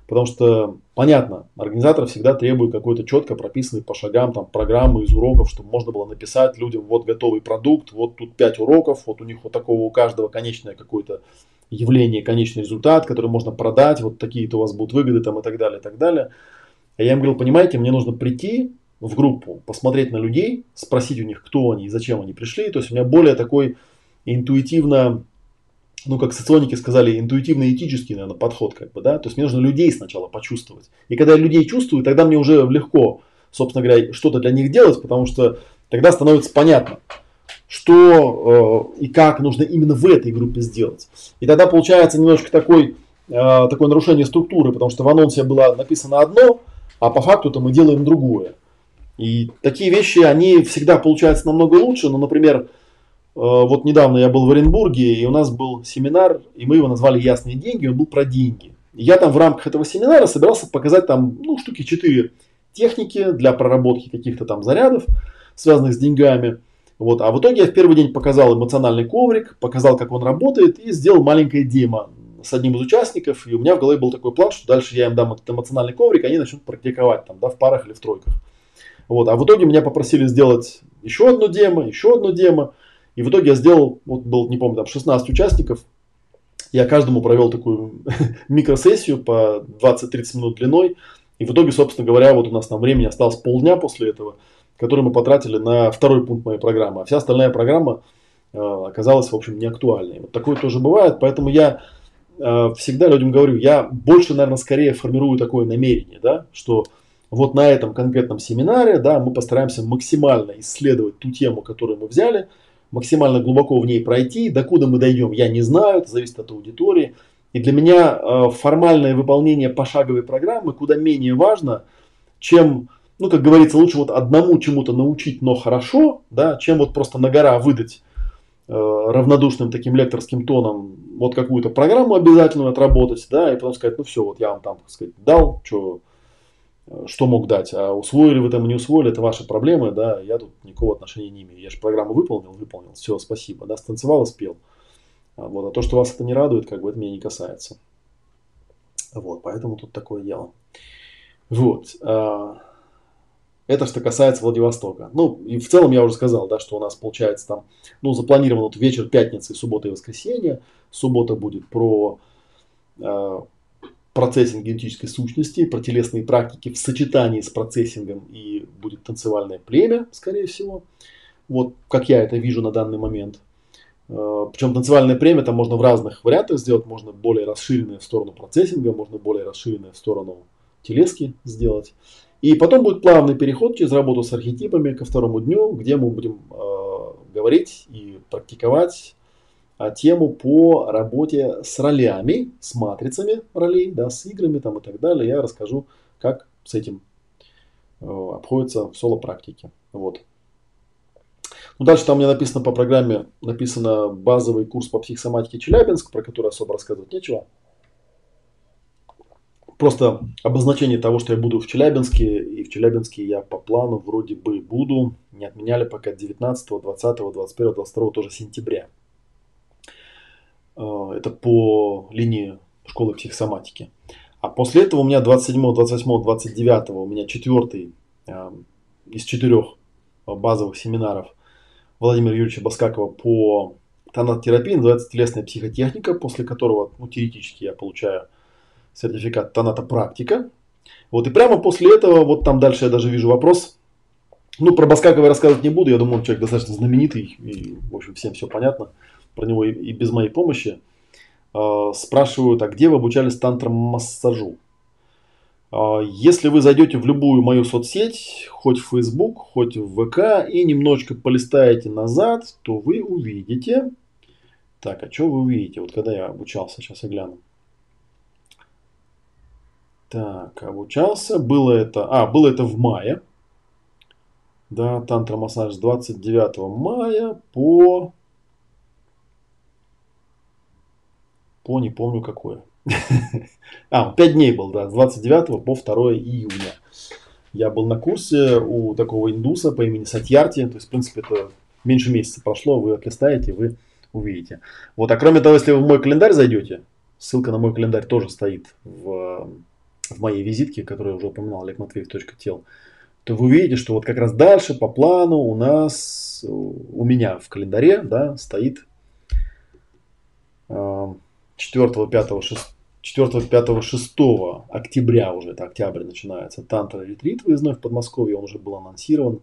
потому что, понятно, организатор всегда требует какой-то четко прописанной по шагам там, программы из уроков, чтобы можно было написать людям, вот готовый продукт, вот тут 5 уроков, вот у них вот такого у каждого конечное какое-то явление, конечный результат, который можно продать, вот такие-то у вас будут выгоды там и так далее, и так далее. А я им говорил, понимаете, мне нужно прийти в группу, посмотреть на людей, спросить у них, кто они и зачем они пришли. То есть у меня более такой интуитивно, ну, как соционики сказали, интуитивно-этический, наверное, подход, как бы, да, то есть мне нужно людей сначала почувствовать. И когда я людей чувствую, тогда мне уже легко, собственно говоря, что-то для них делать, потому что тогда становится понятно, что э, и как нужно именно в этой группе сделать. И тогда получается немножко такой, э, такое нарушение структуры, потому что в анонсе было написано одно, а по факту-то мы делаем другое. И такие вещи, они всегда получаются намного лучше, но, например, вот недавно я был в Оренбурге, и у нас был семинар, и мы его назвали «Ясные деньги», он был про деньги. я там в рамках этого семинара собирался показать там, ну, штуки 4 техники для проработки каких-то там зарядов, связанных с деньгами. Вот. А в итоге я в первый день показал эмоциональный коврик, показал, как он работает, и сделал маленькое демо с одним из участников. И у меня в голове был такой план, что дальше я им дам этот эмоциональный коврик, они начнут практиковать там, да, в парах или в тройках. Вот. А в итоге меня попросили сделать еще одну демо, еще одну демо. И в итоге я сделал, вот был, не помню, там 16 участников, я каждому провел такую микросессию по 20-30 минут длиной. И в итоге, собственно говоря, вот у нас там времени осталось полдня после этого, который мы потратили на второй пункт моей программы. А вся остальная программа э, оказалась, в общем, неактуальной. Вот такое тоже бывает. Поэтому я э, всегда людям говорю, я больше, наверное, скорее формирую такое намерение, да, что вот на этом конкретном семинаре, да, мы постараемся максимально исследовать ту тему, которую мы взяли, максимально глубоко в ней пройти. Докуда мы дойдем, я не знаю, это зависит от аудитории. И для меня э, формальное выполнение пошаговой программы куда менее важно, чем, ну, как говорится, лучше вот одному чему-то научить, но хорошо, да, чем вот просто на гора выдать э, равнодушным таким лекторским тоном вот какую-то программу обязательную отработать, да, и потом сказать, ну все, вот я вам там, так сказать, дал, что что мог дать. А усвоили вы там не усвоили, это ваши проблемы, да, я тут никакого отношения не имею. Я же программу выполнил, выполнил, все, спасибо, да, станцевал и спел. А вот, а то, что вас это не радует, как бы это меня не касается. Вот, поэтому тут такое дело. Вот. А, это что касается Владивостока. Ну, и в целом я уже сказал, да, что у нас получается там, ну, запланирован вот вечер пятницы, суббота и воскресенье. Суббота будет про процессинг генетической сущности, про телесные практики в сочетании с процессингом и будет танцевальное племя, скорее всего. Вот как я это вижу на данный момент. Э, Причем танцевальное племя там можно в разных вариантах сделать. Можно более расширенное в сторону процессинга, можно более расширенное в сторону телески сделать. И потом будет плавный переход через работу с архетипами ко второму дню, где мы будем э, говорить и практиковать тему по работе с ролями, с матрицами ролей, да, с играми там и так далее. Я расскажу, как с этим э, обходится в соло-практике. Вот. Ну, дальше там меня написано по программе, написано базовый курс по психосоматике Челябинск, про который особо рассказывать нечего. Просто обозначение того, что я буду в Челябинске, и в Челябинске я по плану вроде бы буду, не отменяли пока 19, 20, 21, 22 тоже сентября. Э, это по линии школы психосоматики. А после этого у меня 27, 28, 29 у меня четвертый э, из четырех базовых семинаров Владимира Юрьевича Баскакова по тонатотерапии, называется телесная психотехника, после которого ну, теоретически я получаю сертификат тонатопрактика. Вот и прямо после этого, вот там дальше я даже вижу вопрос. Ну, про Баскакова я рассказывать не буду, я думаю, он человек достаточно знаменитый, и, в общем, всем все понятно про него и, и без моей помощи, э, спрашивают, а где вы обучались тантрам-массажу? Э, если вы зайдете в любую мою соцсеть, хоть в Facebook, хоть в ВК, и немножечко полистаете назад, то вы увидите... Так, а что вы увидите? Вот когда я обучался, сейчас я гляну. Так, обучался. Было это... А, было это в мае. Да, тантра-массаж с 29 мая по по не помню какое. А, 5 дней был, да, с 29 по 2 июня. Я был на курсе у такого индуса по имени Сатьярти. То есть, в принципе, это меньше месяца прошло, вы отлистаете, вы увидите. Вот, а кроме того, если вы в мой календарь зайдете, ссылка на мой календарь тоже стоит в, в моей визитке, которую я уже упоминал, олегматвеев.тел, то вы увидите, что вот как раз дальше по плану у нас, у меня в календаре, да, стоит э, 4, 5, 6, 4, 5, 6 октября уже, это октябрь начинается, Тантра Ретрит выездной в Подмосковье, он уже был анонсирован.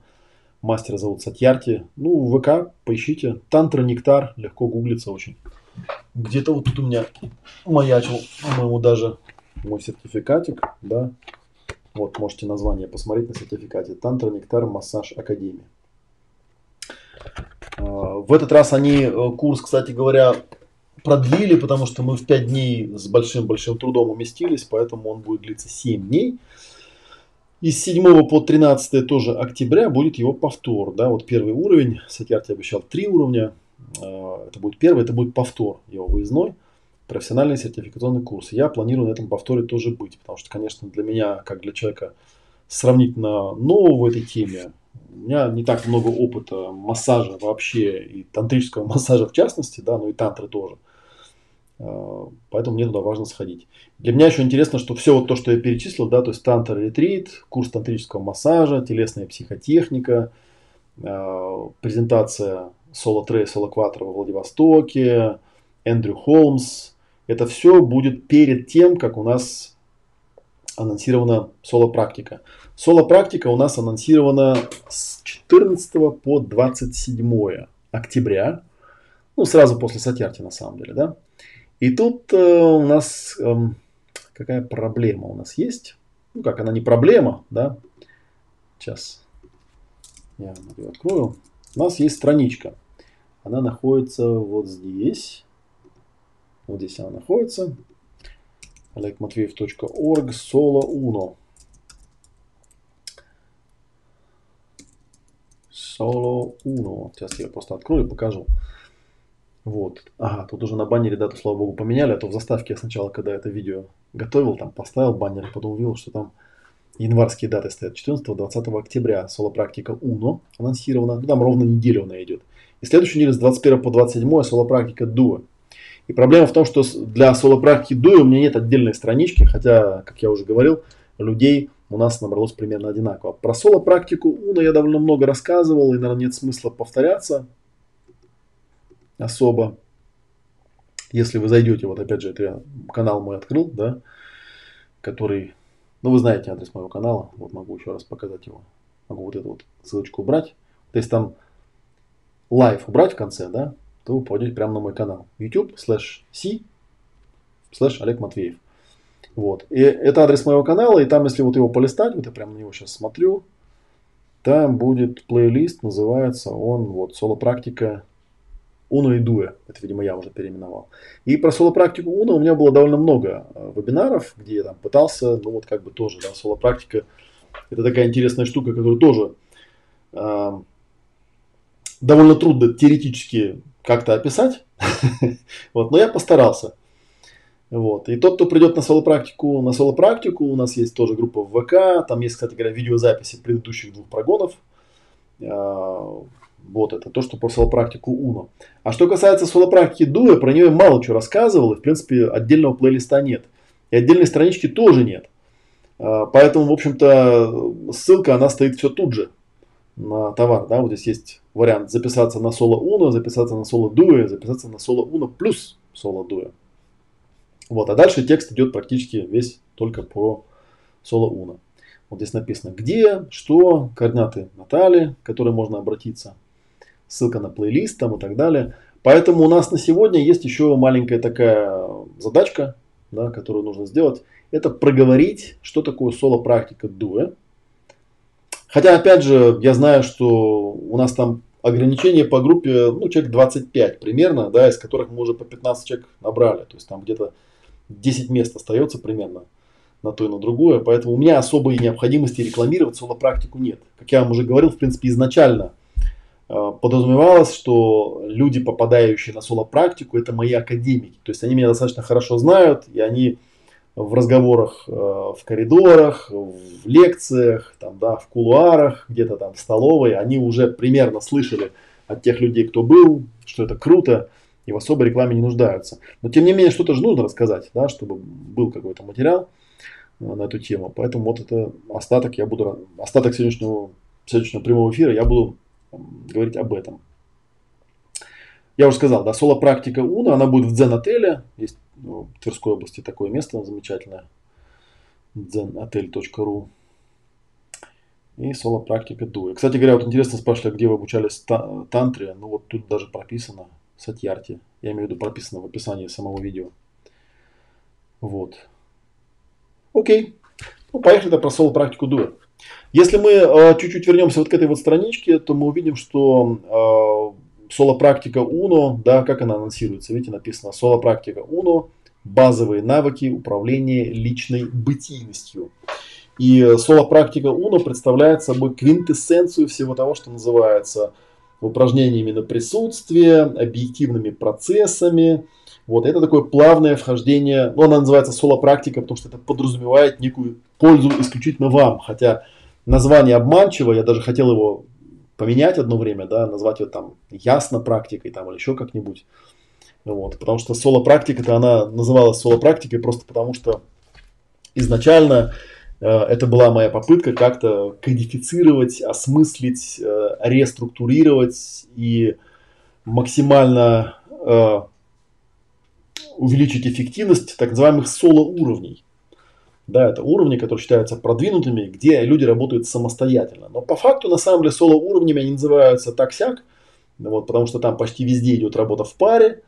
Мастера зовут Сатьярти. Ну, в ВК поищите. Тантра Нектар, легко гуглится очень. Где-то вот тут у меня маячил, по-моему, даже мой сертификатик, да. Вот, можете название посмотреть на сертификате. Тантра Нектар Массаж Академия. А, в этот раз они э, курс, кстати говоря, продлили, потому что мы в 5 дней с большим-большим трудом уместились, поэтому он будет длиться 7 дней. И с 7 по 13 тоже октября будет его повтор. Да, вот первый уровень, Сатьярти обещал 3 уровня. А, это будет первый, это будет повтор его выездной, профессиональный сертификационный курс. Я планирую на этом повторе тоже быть, потому что, конечно, для меня, как для человека сравнительно нового в этой теме, у меня не так много опыта массажа вообще и тантрического массажа в частности, да, ну и тантры тоже. А, поэтому мне туда важно сходить. Для меня еще интересно, что все вот то, что я перечислил, да, то есть тантр ретрит, курс тантрического массажа, телесная психотехника, а, презентация Соло Трей, Соло Кватро во Владивостоке, Эндрю Холмс. Это все будет перед тем, как у нас анонсирована соло-практика. Соло-практика у нас анонсирована с 14 по 27 октября. Ну, сразу после Сатьярти, на самом деле, да. И тут э, у нас э, какая проблема у нас есть? Ну, как, она не проблема, да. Сейчас я ее открою. У нас есть страничка. Она находится вот здесь. Вот здесь она находится olegmatveev.org Solo Uno. Solo Uno. Сейчас я просто открою и покажу. Вот. Ага, тут уже на баннере дату, слава богу, поменяли, а то в заставке я сначала, когда это видео готовил, там поставил баннер, потом увидел, что там январские даты стоят 14-20 октября. Соло-практика Uno анонсирована. Ну, там ровно неделю она идет. И следующую неделю с 21 по 27 соло-практика Duo. И проблема в том, что для соло-практики дуэ у меня нет отдельной странички, хотя, как я уже говорил, людей у нас набралось примерно одинаково. Про соло-практику Уна я довольно много рассказывал, и, наверное, нет смысла повторяться особо. Если вы зайдете, вот опять же, это я канал мой открыл, да, который, ну вы знаете адрес моего канала, вот могу еще раз показать его. Могу вот эту вот ссылочку убрать. То есть там live убрать в конце, да, то вы попадете прямо на мой канал. YouTube slash C slash Олег Матвеев. Вот. И это адрес моего канала, и там, если вот его полистать, вот я прямо на него сейчас смотрю, там будет плейлист, называется он вот соло-практика Uno и Дуэ. Это, видимо, я уже переименовал. И про соло-практику Uno у меня было довольно много э, вебинаров, где я там пытался, ну вот как бы тоже, да, соло-практика. Это такая интересная штука, которую тоже э, довольно трудно теоретически как-то описать. вот, но я постарался. Вот. И тот, кто придет на соло-практику, на соло-практику, у нас есть тоже группа в ВК, там есть, кстати говоря, видеозаписи предыдущих двух прогонов. Вот это то, что про соло-практику Уно. А что касается соло-практики Дуэ, про нее мало чего рассказывал, и в принципе отдельного плейлиста нет. И отдельной странички тоже нет. А, поэтому, в общем-то, ссылка, она стоит все тут же на товар. Да? Вот здесь есть вариант записаться на соло Uno, записаться на соло Duo, записаться на соло Uno плюс соло Duo. Вот, а дальше текст идет практически весь только про соло Uno. Вот здесь написано, где, что, координаты Натали, к которой можно обратиться, ссылка на плейлист там и так далее. Поэтому у нас на сегодня есть еще маленькая такая задачка, да, которую нужно сделать. Это проговорить, что такое соло-практика дуэ. Хотя, опять же, я знаю, что у нас там ограничение по группе, ну, человек 25 примерно, да, из которых мы уже по 15 человек набрали. То есть там где-то 10 мест остается примерно на то и на другое. Поэтому у меня особой необходимости рекламировать соло-практику нет. Как я вам уже говорил, в принципе, изначально подразумевалось, что люди, попадающие на соло-практику, это мои академики. То есть они меня достаточно хорошо знают, и они в разговорах э, в коридорах, в лекциях, там, да, в кулуарах, где-то там в столовой, они уже примерно слышали от тех людей, кто был, что это круто, и в особой рекламе не нуждаются. Но тем не менее, что-то же нужно рассказать, да, чтобы был какой-то материал э, на эту тему. Поэтому вот это остаток я буду, остаток сегодняшнего, сегодняшнего прямого эфира я буду говорить об этом. Я уже сказал, да, соло-практика Уна, она будет в Дзен-отеле. Есть ну, в Тверской области такое место замечательное. zenhotel.ru и соло-практика Дуэ. Кстати говоря, вот интересно спрашивали, где вы обучались тантре. Ну вот тут даже прописано Сатьярти. Я имею в виду прописано в описании самого видео. Вот. Окей. Ну, поехали про соло-практику Дуэ. Если мы э, чуть-чуть вернемся вот к этой вот страничке, то мы увидим, что э, соло-практика Uno, да, как она анонсируется, видите, написано соло-практика Uno, базовые навыки управления личной бытийностью. И соло-практика Uno представляет собой квинтэссенцию всего того, что называется упражнениями на присутствие, объективными процессами. Вот, это такое плавное вхождение, ну, она называется соло-практика, потому что это подразумевает некую пользу исключительно вам. Хотя название обманчиво, я даже хотел его поменять одно время, да, назвать ее там ясно практикой там, или еще как-нибудь. Вот, потому что соло-практика-то она называлась соло-практикой просто потому, что изначально э, это была моя попытка как-то кодифицировать, осмыслить, э, реструктурировать и максимально э, увеличить эффективность так называемых соло-уровней. Да, это уровни, которые считаются продвинутыми, где люди работают самостоятельно. Но по факту, на самом деле, соло-уровнями они называются так-сяк, вот, потому что там почти везде идет работа в паре.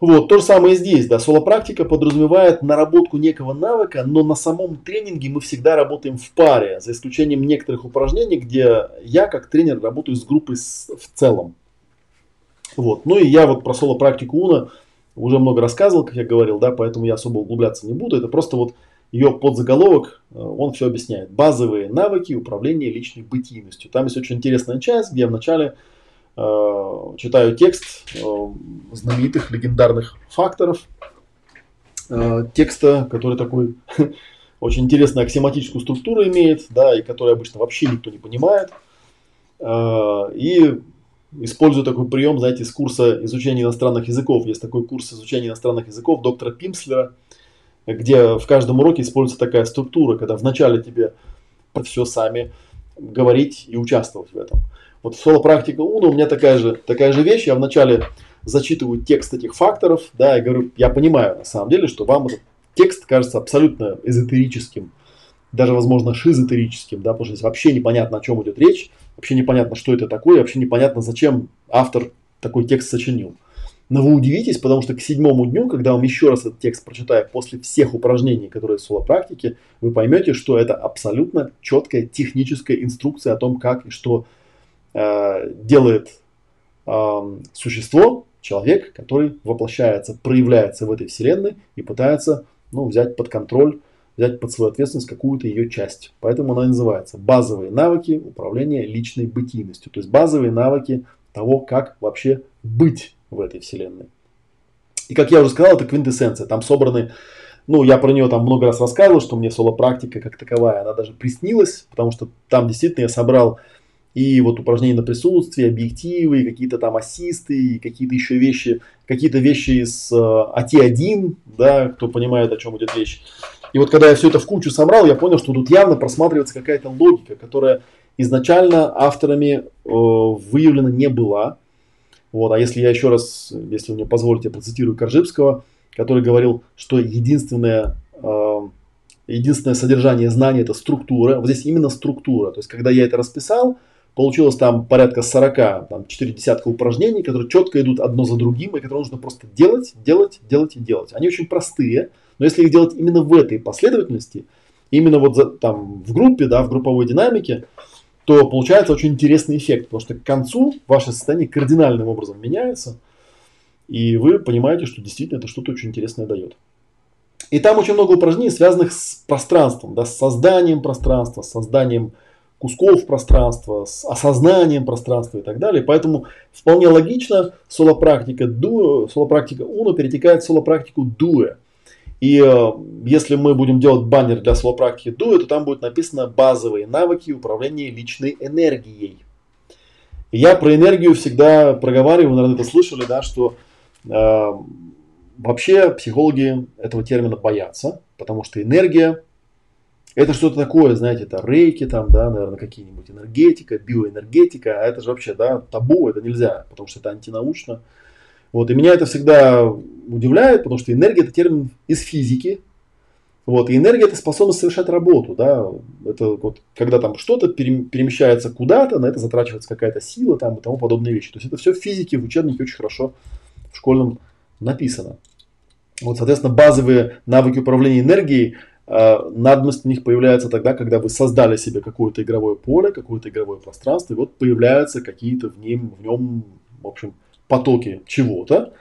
Вот, то же самое и здесь, да, соло-практика подразумевает наработку некого навыка, но на самом тренинге мы всегда работаем в паре, за исключением некоторых упражнений, где я как тренер работаю с группой в целом. Вот, ну и я вот про соло-практику Уна уже много рассказывал, как я говорил, да, поэтому я особо углубляться не буду. Это просто вот ее подзаголовок, э, он все объясняет. Базовые навыки управления личной бытийностью. Там есть очень интересная часть, где я вначале э, читаю текст э, знаменитых легендарных факторов. Э, текста, который такой очень интересную аксиоматическую структуру имеет, да, и который обычно вообще никто не понимает. Э, и использую такой прием, знаете, из курса изучения иностранных языков. Есть такой курс изучения иностранных языков доктора Пимслера, где в каждом уроке используется такая структура, когда вначале тебе все сами говорить и участвовать в этом. Вот соло-практика Уна у меня такая же, такая же вещь. Я вначале зачитываю текст этих факторов, да, и говорю, я понимаю на самом деле, что вам этот текст кажется абсолютно эзотерическим, даже, возможно, шизотерическим, да, потому что здесь вообще непонятно, о чем идет речь, вообще непонятно, что это такое, вообще непонятно, зачем автор такой текст сочинил. Но вы удивитесь, потому что к седьмому дню, когда вам еще раз этот текст прочитаю после всех упражнений, которые в соло-практике, вы поймете, что это абсолютно четкая техническая инструкция о том, как и что э, делает э, существо, человек, который воплощается, проявляется в этой вселенной и пытается ну, взять под контроль взять под свою ответственность какую-то ее часть. Поэтому она и называется базовые навыки управления личной бытийностью. То есть базовые навыки того, как вообще быть в этой вселенной. И как я уже сказал, это квинтэссенция. Там собраны, ну, я про нее там много раз рассказывал, что мне соло-практика как таковая, она даже приснилась, потому что там действительно я собрал и вот упражнения на присутствие, объективы, какие-то там ассисты, и какие-то еще вещи, какие-то вещи из э, АТ1, да, кто понимает, о чем идет речь. И вот когда я все это в кучу собрал, я понял, что тут явно просматривается какая-то логика, которая изначально авторами э, выявлена не была. Вот, а если я еще раз, если вы мне позволите, процитирую Коржибского, который говорил, что единственное, э, единственное содержание знания это структура. Вот здесь именно структура. То есть, когда я это расписал, получилось там порядка 40, там 4 десятка упражнений, которые четко идут одно за другим, и которые нужно просто делать, делать, делать и делать. Они очень простые, но если их делать именно в этой последовательности, именно вот за, там в группе, да, в групповой динамике, то получается очень интересный эффект, потому что к концу ваше состояние кардинальным образом меняется, и вы понимаете, что действительно это что-то очень интересное дает. И там очень много упражнений, связанных с пространством, да, с созданием пространства, с созданием кусков пространства, с осознанием пространства и так далее. Поэтому вполне логично соло-практика, дуэ, соло-практика уно перетекает в соло-практику дуэ. И э, если мы будем делать баннер для соло-практики дуэ, то там будет написано базовые навыки управления личной энергией. Я про энергию всегда проговариваю, вы, наверное, это слышали, да, что э, вообще психологи этого термина боятся, потому что энергия это что-то такое, знаете, это рейки там, да, наверное, какие-нибудь энергетика, биоэнергетика, а это же вообще, да, табу, это нельзя, потому что это антинаучно. Вот, и меня это всегда удивляет, потому что энергия это термин из физики, вот, и энергия это способность совершать работу, да, это вот, когда там что-то перемещается куда-то, на это затрачивается какая-то сила там и тому подобные вещи. То есть это все в физике, в учебнике очень хорошо в школьном написано. Вот, соответственно, базовые навыки управления энергией – Э, надобность в них появляется тогда, когда вы создали себе какое-то игровое поле, какое-то игровое пространство, и вот появляются какие-то в нем, в нем, в общем, потоки чего-то.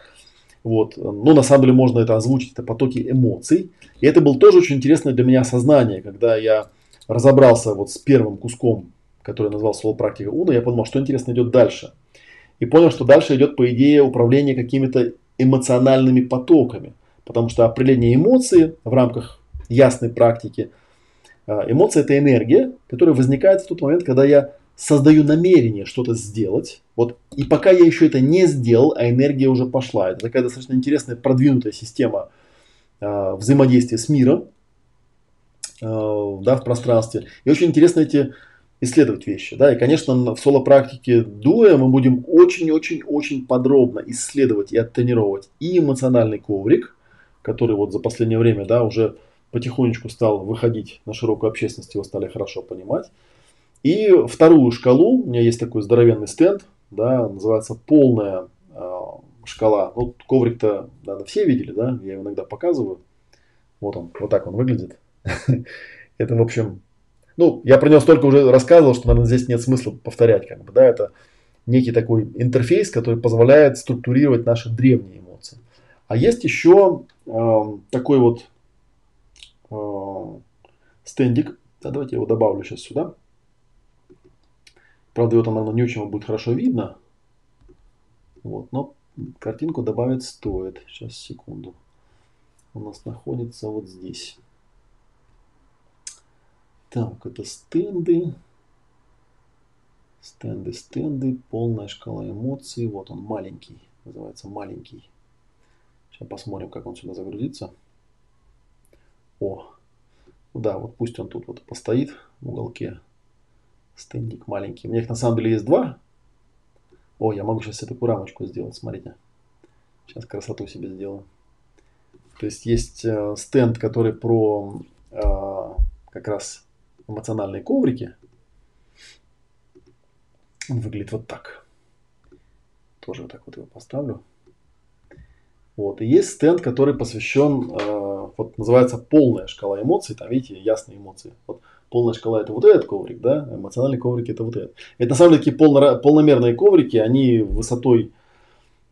Вот. Но на самом деле можно это озвучить, это потоки эмоций. И это был тоже очень интересное для меня осознание, когда я разобрался вот с первым куском, который я назвал слово практика Уна, я подумал, что интересно идет дальше. И понял, что дальше идет, по идее, управление какими-то эмоциональными потоками. Потому что определение эмоций в рамках ясной практики. А, эмоция – это энергия, которая возникает в тот момент, когда я создаю намерение что-то сделать. Вот, и пока я еще это не сделал, а энергия уже пошла. Это такая достаточно интересная продвинутая система э, взаимодействия с миром э, да, в пространстве. И очень интересно эти исследовать вещи. Да? И, конечно, в соло-практике дуя мы будем очень-очень-очень подробно исследовать и оттренировать и эмоциональный коврик, который вот за последнее время да, уже потихонечку стал выходить на широкую общественность, его стали хорошо понимать. И вторую шкалу, у меня есть такой здоровенный стенд, да, называется полная э, шкала. Ну, коврик-то, наверное, все видели, да, я его иногда показываю. Вот он, вот так он выглядит. Это, в общем, ну, я про него столько уже рассказывал, что, наверное, здесь нет смысла повторять, как бы, да, это некий такой интерфейс, который позволяет структурировать наши древние эмоции. А есть еще э, такой вот э, стендик, да, давайте я его добавлю сейчас сюда. Правда, его там, наверное, не очень будет хорошо видно. Вот, но картинку добавить стоит. Сейчас, секунду. У нас находится вот здесь. Так, это стенды. Стенды, стенды, полная шкала эмоций. Вот он, маленький. Называется маленький. Сейчас посмотрим, как он сюда загрузится. О, да, вот пусть он тут вот постоит в уголке. Стендик маленький. У меня их на самом деле есть два. О, я могу сейчас эту рамочку сделать, смотрите. Сейчас красоту себе сделаю. То есть есть э, стенд, который про э, как раз эмоциональные коврики. Он выглядит вот так. Тоже вот так вот его поставлю. Вот. И есть стенд, который посвящен, э, вот называется полная шкала эмоций. Там, видите, ясные эмоции. Вот полная шкала это вот этот коврик, да, эмоциональный коврик это вот этот. Это на самом деле такие полно, полномерные коврики, они высотой,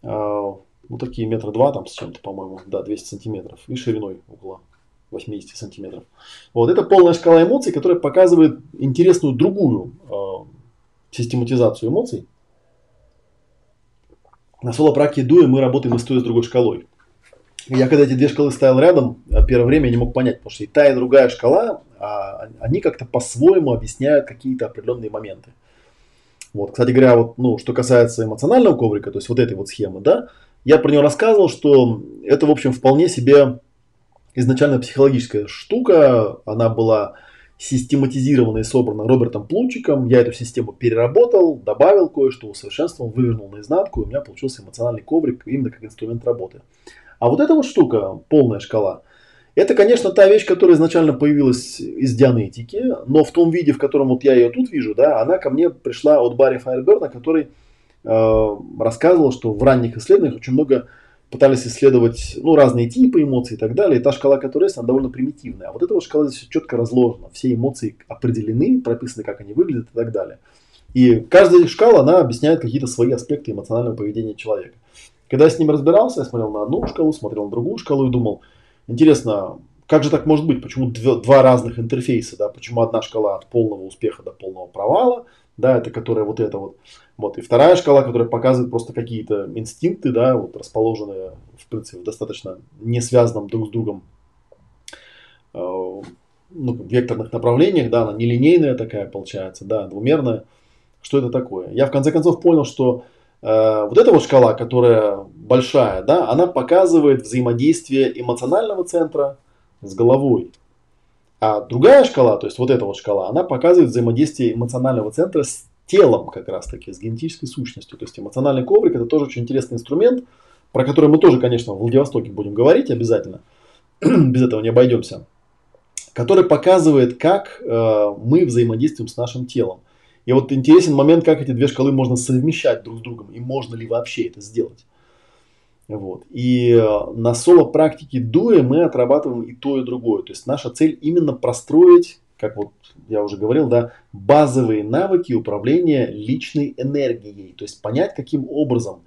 э, ну такие метра два там с чем-то, по-моему, да, 200 сантиметров и шириной около 80 сантиметров. Вот это полная шкала эмоций, которая показывает интересную другую э, систематизацию эмоций. На соло-практике дуя мы работаем и с той, и с другой шкалой. Я когда эти две шкалы ставил рядом, э, первое время я не мог понять, потому что и та, и другая шкала, а, они как-то по-своему объясняют какие-то определенные моменты. Вот, кстати говоря, вот, ну, что касается эмоционального коврика, то есть вот этой вот схемы, да, я про нее рассказывал, что это, в общем, вполне себе изначально психологическая штука, она была систематизирована и собрана Робертом Плучиком. Я эту систему переработал, добавил кое-что, усовершенствовал, вывернул наизнанку, и у меня получился эмоциональный коврик именно как инструмент работы. А вот эта вот штука, полная шкала, это, конечно, та вещь, которая изначально появилась из дианетики, но в том виде, в котором вот я ее тут вижу, да, она ко мне пришла от Барри Файерберна, который э, рассказывал, что в ранних исследованиях очень много пытались исследовать ну, разные типы эмоций и так далее. И та шкала, которая есть, она довольно примитивная. А вот эта вот шкала здесь четко разложена. Все эмоции определены, прописаны, как они выглядят и так далее. И каждая шкала, она объясняет какие-то свои аспекты эмоционального поведения человека. Когда я с ним разбирался, я смотрел на одну шкалу, смотрел на другую шкалу и думал, интересно, как же так может быть? Почему два разных интерфейса? Да? Почему одна шкала от полного успеха до полного провала, да, это которая вот это вот. Вот. И вторая шкала, которая показывает просто какие-то инстинкты, да, вот расположенные, в принципе, в достаточно не связанном друг с другом э, ну, векторных направлениях, да, она нелинейная такая получается, да, двумерная. Что это такое? Я в конце концов понял, что вот эта вот шкала, которая большая, да, она показывает взаимодействие эмоционального центра с головой. А другая шкала, то есть вот эта вот шкала, она показывает взаимодействие эмоционального центра с телом как раз таки, с генетической сущностью. То есть эмоциональный коврик это тоже очень интересный инструмент, про который мы тоже, конечно, в Владивостоке будем говорить обязательно. Без этого не обойдемся. Который показывает, как э, мы взаимодействуем с нашим телом. И вот интересен момент, как эти две шкалы можно совмещать друг с другом, и можно ли вообще это сделать. Вот. И э, на соло-практике дуя мы отрабатываем и то, и другое. То есть наша цель именно простроить, как вот я уже говорил, да, базовые навыки управления личной энергией. То есть понять, каким образом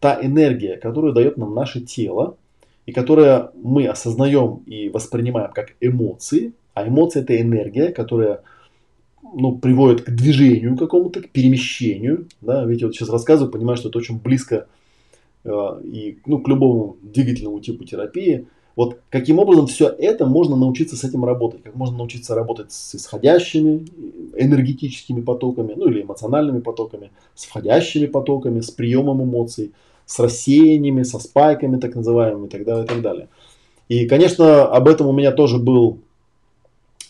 та энергия, которую дает нам наше тело, и которая мы осознаем и воспринимаем как эмоции, а эмоции это энергия, которая ну, приводит к движению какому-то, к перемещению. Да? Я вот сейчас рассказываю, понимаю, что это очень близко Э, и ну, к любому двигательному типу терапии. Вот каким образом все это можно научиться с этим работать, как можно научиться работать с исходящими энергетическими потоками, ну или эмоциональными потоками, с входящими потоками, с приемом эмоций, с рассеяниями, со спайками так называемыми и так далее, и так далее. И, конечно, об этом у меня тоже был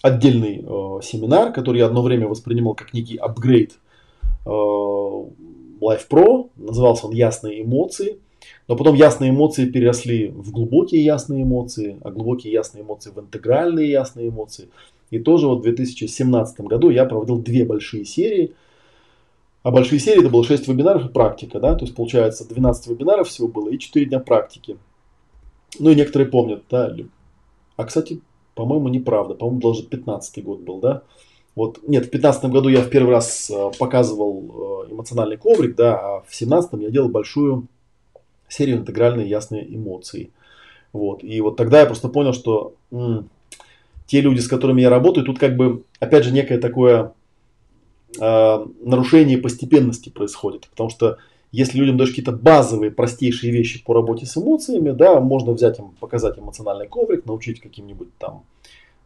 отдельный э, семинар, который я одно время воспринимал как некий апгрейд э, Life Pro. Назывался он «Ясные эмоции». Но потом ясные эмоции переросли в глубокие ясные эмоции, а глубокие ясные эмоции в интегральные ясные эмоции. И тоже вот в 2017 году я проводил две большие серии. А большие серии это было 6 вебинаров и практика, да, то есть получается 12 вебинаров всего было и 4 дня практики. Ну и некоторые помнят, да. А, кстати, по-моему, неправда. По-моему, даже 15 год был, да. Вот, нет, в 15 году я в первый раз э, показывал э, эмоциональный коврик, да, а в 17 я делал большую серию интегральные ясные эмоции. Вот. И вот тогда я просто понял, что м- те люди, с которыми я работаю, тут как бы, опять же, некое такое э, нарушение постепенности происходит. Потому что если людям даешь какие-то базовые, простейшие вещи по работе с эмоциями, да, можно взять им, показать эмоциональный коврик, научить каким-нибудь там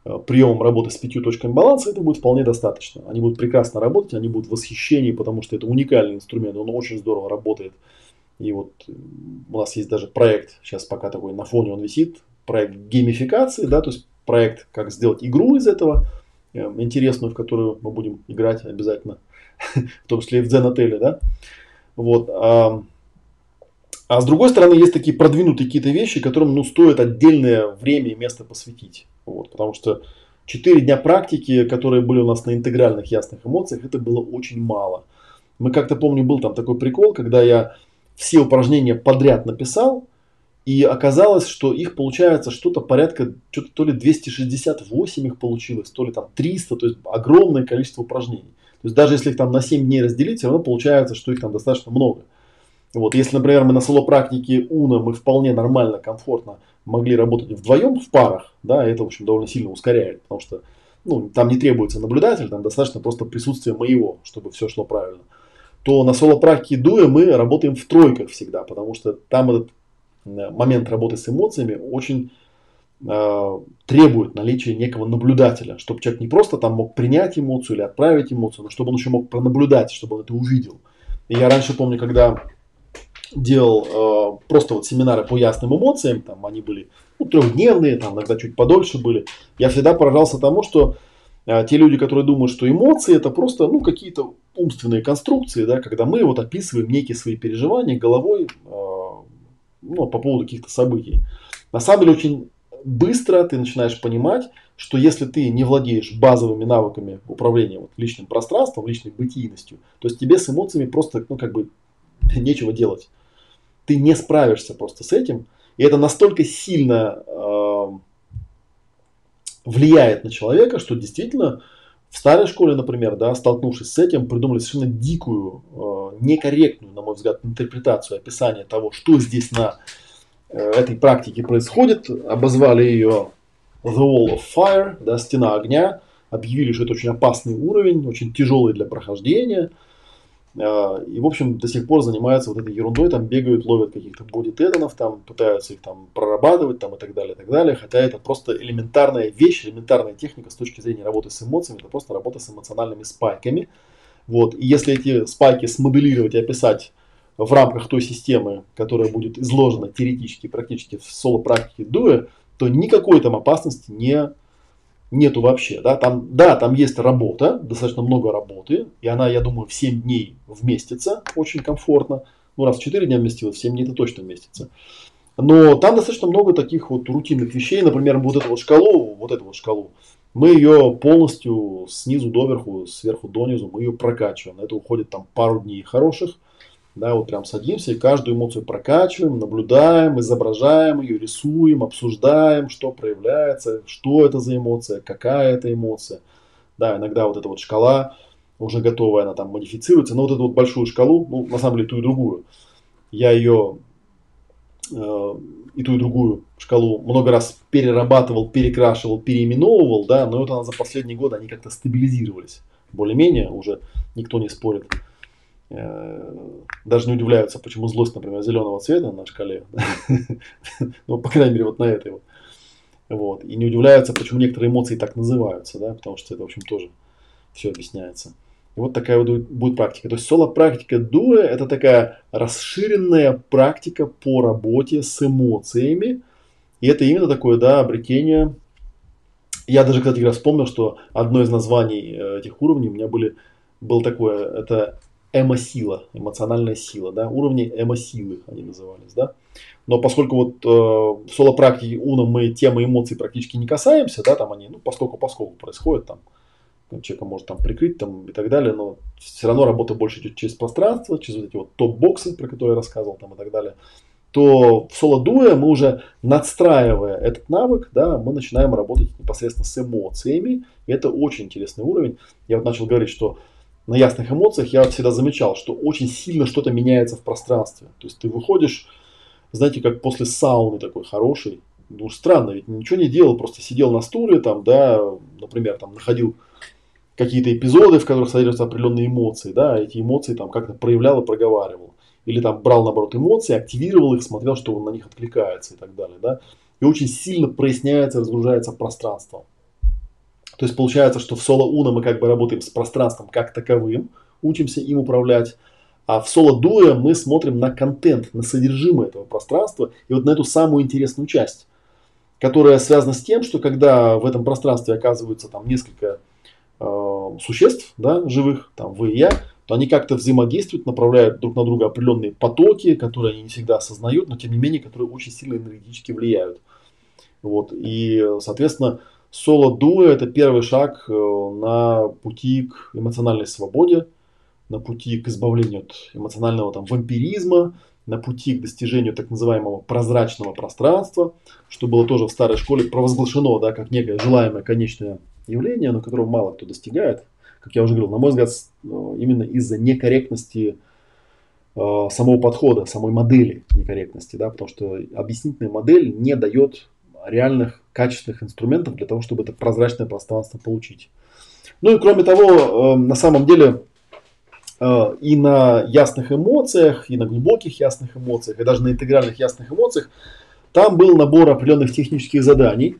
э, приемом работы с пятью точками баланса, это будет вполне достаточно. Они будут прекрасно работать, они будут в восхищении, потому что это уникальный инструмент, он очень здорово работает. И вот у нас есть даже проект, сейчас пока такой на фоне он висит, проект геймификации, да, то есть проект, как сделать игру из этого, э, интересную, в которую мы будем играть обязательно, в том числе и в Zen отеле, да. Вот. А, а с другой стороны, есть такие продвинутые какие-то вещи, которым ну, стоит отдельное время и место посвятить. Вот, потому что 4 дня практики, которые были у нас на интегральных ясных эмоциях, это было очень мало. Мы как-то помню, был там такой прикол, когда я все упражнения подряд написал, и оказалось, что их получается что-то порядка, что-то то ли 268 их получилось, то ли там 300, то есть огромное количество упражнений. То есть даже если их там на 7 дней разделить, все равно получается, что их там достаточно много. Вот, если, например, мы на соло-практике Уна мы вполне нормально, комфортно могли работать вдвоем в парах, да, это, в общем, довольно сильно ускоряет, потому что ну, там не требуется наблюдатель, там достаточно просто присутствие моего, чтобы все шло правильно, то на соло-практике Дуя мы работаем в тройках всегда, потому что там этот э, момент работы с эмоциями очень требует наличия некого наблюдателя, чтобы человек не просто там мог принять эмоцию или отправить эмоцию, но чтобы он еще мог пронаблюдать, чтобы он это увидел. И я раньше помню, когда делал э, просто вот семинары по ясным эмоциям, там они были ну, трехдневные, там иногда чуть подольше были, я всегда поражался тому, что э, те люди, которые думают, что эмоции это просто ну, какие-то умственные конструкции, да, когда мы вот описываем некие свои переживания головой э, ну, по поводу каких-то событий. На самом деле очень быстро ты начинаешь понимать, что если ты не владеешь базовыми навыками управления вот, личным пространством, личной бытийностью, то есть тебе с эмоциями просто, ну, как бы, нечего делать. Ты не справишься просто с этим. И это настолько сильно э, влияет на человека, что действительно в старой школе, например, да, столкнувшись с этим, придумали совершенно дикую, э, некорректную, на мой взгляд, интерпретацию описания того, что здесь на этой практики происходит. Обозвали ее The Wall of Fire, да, стена огня. Объявили, что это очень опасный уровень, очень тяжелый для прохождения. Э, и, в общем, до сих пор занимаются вот этой ерундой, там бегают, ловят каких-то бодитетанов, там пытаются их там прорабатывать, там и так далее, и так далее. Хотя это просто элементарная вещь, элементарная техника с точки зрения работы с эмоциями, это просто работа с эмоциональными спайками. Вот. И если эти спайки смоделировать и описать в рамках той системы, которая будет изложена теоретически, практически в соло-практике дуэ, то никакой там опасности не, нету вообще. Да? Там, да, там есть работа, достаточно много работы, и она, я думаю, в 7 дней вместится очень комфортно. Ну, раз в 4 дня вместилась, в 7 дней это точно вместится. Но там достаточно много таких вот рутинных вещей. Например, вот эту вот шкалу, вот эту вот шкалу, мы ее полностью снизу доверху, сверху донизу, мы ее прокачиваем. На это уходит там пару дней хороших. Да, вот прям садимся и каждую эмоцию прокачиваем, наблюдаем, изображаем ее, рисуем, обсуждаем, что проявляется, что это за эмоция, какая это эмоция. Да, иногда вот эта вот шкала уже готовая, она там модифицируется. Но вот эту вот большую шкалу, ну, на самом деле ту и другую, я ее э, и ту и другую шкалу много раз перерабатывал, перекрашивал, переименовывал, да, но вот она за последние годы они как-то стабилизировались. Более-менее уже никто не спорит. Э, даже не удивляются, почему злость, например, зеленого цвета на шкале. Ну, по крайней мере, вот на этой вот. Вот. И не удивляются, почему некоторые эмоции так называются, да, потому что это, в общем, тоже все объясняется. И вот такая вот будет практика. То есть соло-практика дуэ – это такая расширенная практика по работе с эмоциями. И это именно такое, да, обретение Я даже, кстати говоря, вспомнил, что одно из названий э, этих уровней у меня были, было такое, это эмо-сила, эмоциональная сила, да, уровни эмо-силы они назывались, да. Но поскольку вот э, в соло-практике Уна мы темы эмоций практически не касаемся, да, там они, ну, поскольку поскольку происходит, там, человека может там прикрыть там и так далее, но все равно работа больше идет через пространство, через вот эти вот топ-боксы, про которые я рассказывал там и так далее, то в соло-дуэ мы уже надстраивая этот навык, да, мы начинаем работать непосредственно с эмоциями, и это очень интересный уровень. Я вот начал говорить, что на ясных эмоциях я всегда замечал, что очень сильно что-то меняется в пространстве. То есть ты выходишь, знаете, как после сауны такой хороший, ну странно, ведь ничего не делал, просто сидел на стуле, там, да, например, там находил какие-то эпизоды, в которых содержатся определенные эмоции, да, эти эмоции там как-то проявлял и проговаривал. Или там брал, наоборот, эмоции, активировал их, смотрел, что он на них откликается и так далее, да. И очень сильно проясняется, разгружается пространство. То есть получается, что в соло уна мы как бы работаем с пространством как таковым, учимся им управлять, а в соло дуэ мы смотрим на контент, на содержимое этого пространства и вот на эту самую интересную часть, которая связана с тем, что когда в этом пространстве оказываются там несколько э, существ, да, живых, там вы и я, то они как-то взаимодействуют, направляют друг на друга определенные потоки, которые они не всегда осознают, но тем не менее, которые очень сильно энергетически влияют. Вот. И, соответственно, Соло-дуо – это первый шаг э, на пути к эмоциональной свободе, на пути к избавлению от эмоционального там, вампиризма, на пути к достижению так называемого прозрачного пространства, что было тоже в старой школе провозглашено да, как некое желаемое конечное явление, но которого мало кто достигает. Как я уже говорил, на мой взгляд, э, именно из-за некорректности э, самого подхода, самой модели некорректности, да, потому что объяснительная модель не дает реальных качественных инструментов для того, чтобы это прозрачное пространство получить. Ну и кроме того, эм, на самом деле э, и на ясных эмоциях, и на глубоких ясных эмоциях, и даже на интегральных ясных эмоциях, там был набор определенных технических заданий,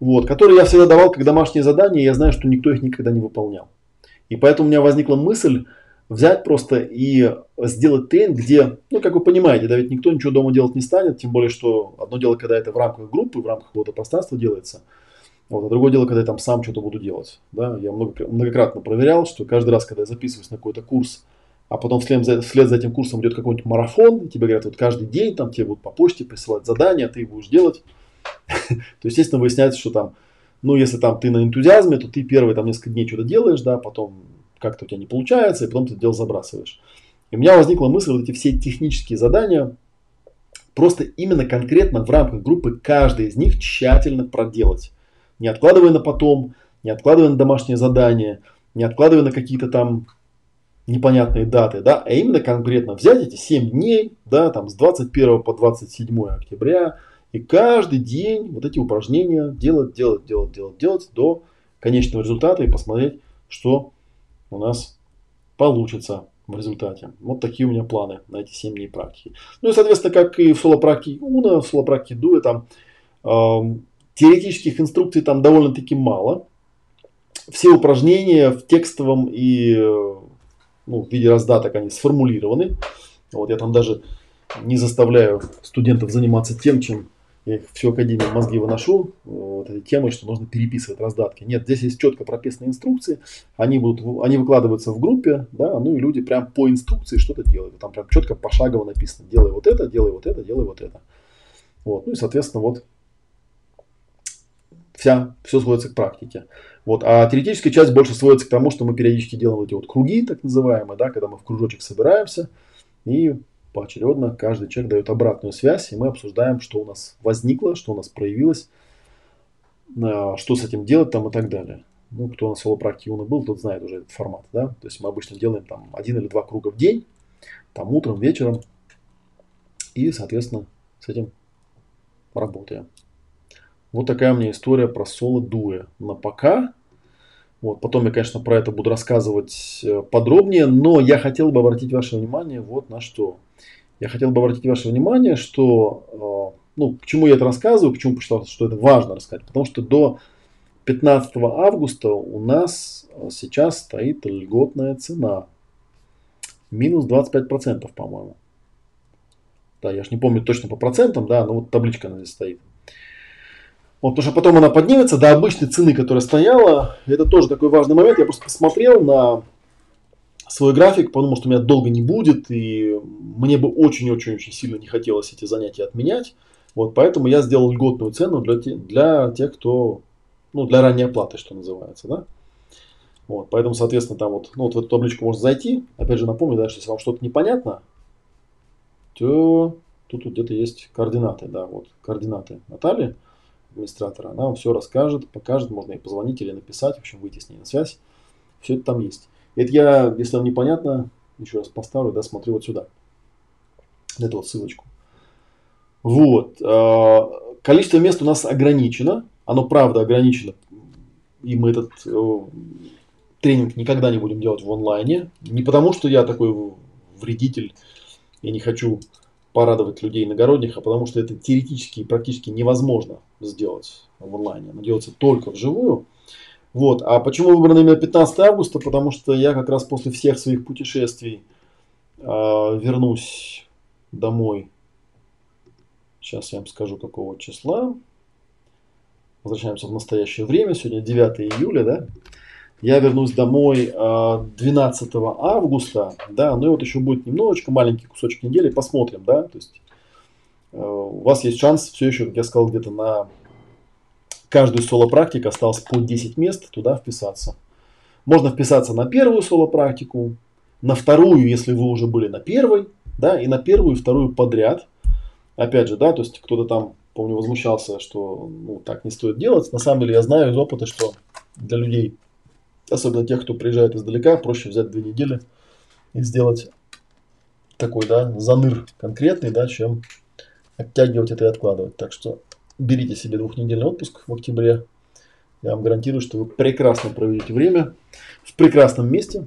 вот, которые я всегда давал как домашние задания, и я знаю, что никто их никогда не выполнял. И поэтому у меня возникла мысль взять просто и сделать тренинг, где, ну, как вы понимаете, да, ведь никто ничего дома делать не станет, тем более, что одно дело, когда это в рамках группы, в рамках какого-то пространства делается, вот, а другое дело, когда я там сам что-то буду делать. Да? Я много, многократно проверял, что каждый раз, когда я записываюсь на какой-то курс, а потом вслед за, вслед за этим курсом идет какой-нибудь марафон, тебе говорят, вот каждый день там тебе будут по почте присылать задания, ты их будешь делать, то, естественно, выясняется, что там, ну, если там ты на энтузиазме, то ты первые там несколько дней что-то делаешь, да, потом как-то у тебя не получается, и потом ты это дело забрасываешь. И у меня возникла мысль вот эти все технические задания просто именно конкретно в рамках группы каждый из них тщательно проделать. Не откладывая на потом, не откладывая на домашнее задание, не откладывая на какие-то там непонятные даты, да, а именно конкретно взять эти 7 дней, да, там с 21 по 27 октября, и каждый день вот эти упражнения делать, делать, делать, делать, делать до конечного результата и посмотреть, что у нас получится в результате. Вот такие у меня планы на эти 7 дней практики. Ну и, соответственно, как и в соло-практике Уна, в соло-практике Дуэ, там э, теоретических инструкций там довольно-таки мало. Все упражнения в текстовом и ну, в виде раздаток они сформулированы. Вот я там даже не заставляю студентов заниматься тем, чем я их всю академию мозги выношу вот этой темой, что нужно переписывать раздатки. Нет, здесь есть четко прописанные инструкции, они, будут, они выкладываются в группе, да, ну и люди прям по инструкции что-то делают. Там прям четко пошагово написано, делай вот это, делай вот это, делай вот это. Вот, ну и соответственно вот вся, все сводится к практике. Вот. А теоретическая часть больше сводится к тому, что мы периодически делаем эти вот круги, так называемые, да, когда мы в кружочек собираемся и поочередно каждый человек дает обратную связь, и мы обсуждаем, что у нас возникло, что у нас проявилось, а, что с этим делать там и так далее. Ну, кто на соло-практике Уна был, тот знает уже этот формат, да. То есть мы обычно делаем там один или два круга в день, там утром, вечером, и, соответственно, с этим работаем. Вот такая у меня история про соло-дуэ. На пока. Вот, потом я, конечно, про это буду рассказывать э, подробнее, но я хотел бы обратить ваше внимание вот на что. Я хотел бы обратить ваше внимание, что, э, ну, к чему я это рассказываю, почему посчитал, что это важно рассказать. Потому что до 15 августа у нас э, сейчас стоит льготная цена. Минус 25%, по-моему. Да, я же не помню точно по процентам, да, но вот табличка она здесь стоит. Вот, потому что потом она поднимется до обычной цены, которая стояла. Это тоже такой важный момент. Я просто посмотрел на свой график, подумал, что у меня долго не будет, и мне бы очень-очень-очень сильно не хотелось эти занятия отменять. Вот, поэтому я сделал льготную цену для, те, для тех, кто, ну, для ранней оплаты, что называется, да. Вот, поэтому, соответственно, там вот, ну, вот в эту табличку можно зайти. Опять же, напомню, да, что если вам что-то непонятно, то тут вот где-то есть координаты, да, вот координаты Натальи, администратора. Она вам все расскажет, покажет, можно ей позвонить или написать, в общем, выйти с ней на связь. Все это там есть. Это я, если вам непонятно, еще раз поставлю, да, смотрю вот сюда. Эту вот ссылочку. Вот. А, количество мест у нас ограничено. Оно правда ограничено. И мы этот э, тренинг никогда не будем делать в онлайне. Не потому, что я такой вредитель и не хочу порадовать людей иногородних, а потому что это теоретически и практически невозможно сделать в онлайне. Оно делается только вживую. Вот. А почему выбрано именно 15 августа? Потому что я как раз после всех своих путешествий э, вернусь домой Сейчас я вам скажу, какого числа. Возвращаемся в настоящее время. Сегодня 9 июля, да? Я вернусь домой 12 а, августа, да, ну и вот еще будет немножечко, маленький кусочек недели, посмотрим, да, то есть э, у вас есть шанс все еще, как я сказал, где-то на каждую соло-практику осталось по 10 мест туда вписаться. Можно вписаться на первую соло-практику, на вторую, если вы уже были на первой, да, и на первую и вторую подряд – опять же, да, то есть кто-то там, помню, возмущался, что ну, так не стоит делать. На самом деле я знаю из опыта, что для людей, особенно тех, кто приезжает издалека, проще взять две недели и сделать такой, да, заныр конкретный, да, чем оттягивать это и откладывать. Так что берите себе двухнедельный отпуск в октябре. Я вам гарантирую, что вы прекрасно проведете время в прекрасном месте,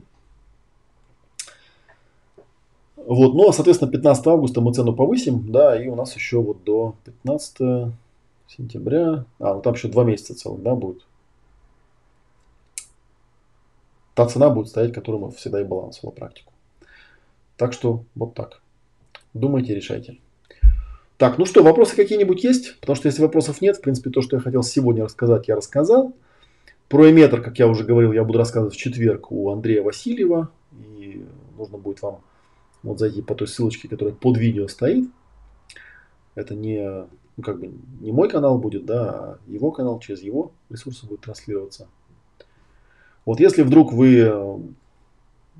вот, ну, а, соответственно, 15 августа мы цену повысим, да, и у нас еще вот до 15 сентября, а, ну там еще два месяца целых, да, будет. Та цена будет стоять, которую мы всегда и балансовала практику. Так что вот так. Думайте, решайте. Так, ну что, вопросы какие-нибудь есть? Потому что если вопросов нет, в принципе, то, что я хотел сегодня рассказать, я рассказал. Про эметр, как я уже говорил, я буду рассказывать в четверг у Андрея Васильева. И нужно будет вам вот зайти по той ссылочке, которая под видео стоит. Это не, ну, как бы, не мой канал будет, да, а его канал через его ресурсы будет транслироваться. Вот если вдруг вы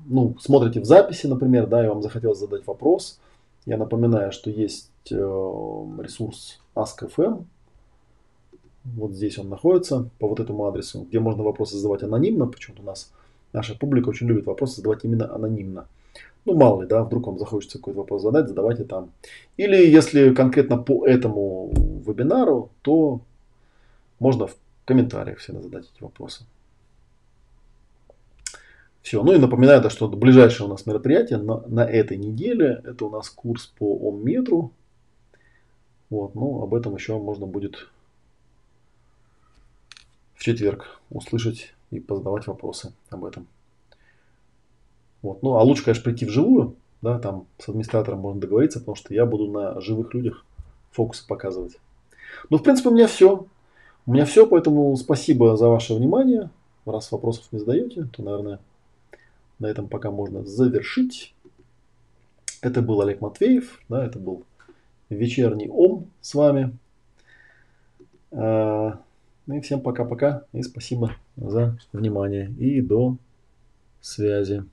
ну, смотрите в записи, например, да, и вам захотелось задать вопрос, я напоминаю, что есть э, ресурс Ask.fm. Вот здесь он находится, по вот этому адресу, где можно вопросы задавать анонимно. Почему-то у нас наша публика очень любит вопросы задавать именно анонимно. Ну, мало ли, да, вдруг вам захочется какой-то вопрос задать, задавайте там. Или если конкретно по этому вебинару, то можно в комментариях всегда задать эти вопросы. Все. Ну и напоминаю, да, что ближайшее у нас мероприятие на, на этой неделе, это у нас курс по омметру. Вот, ну, об этом еще можно будет в четверг услышать и позадавать вопросы об этом. Вот. Ну, а лучше, конечно, прийти вживую, да, там с администратором можно договориться, потому что я буду на живых людях фокусы показывать. Ну, в принципе, у меня все. У меня все, поэтому спасибо за ваше внимание. Раз вопросов не задаете, то, наверное, на этом пока можно завершить. Это был Олег Матвеев, да, это был вечерний ОМ с вами. А, ну и всем пока-пока и спасибо за внимание и до связи.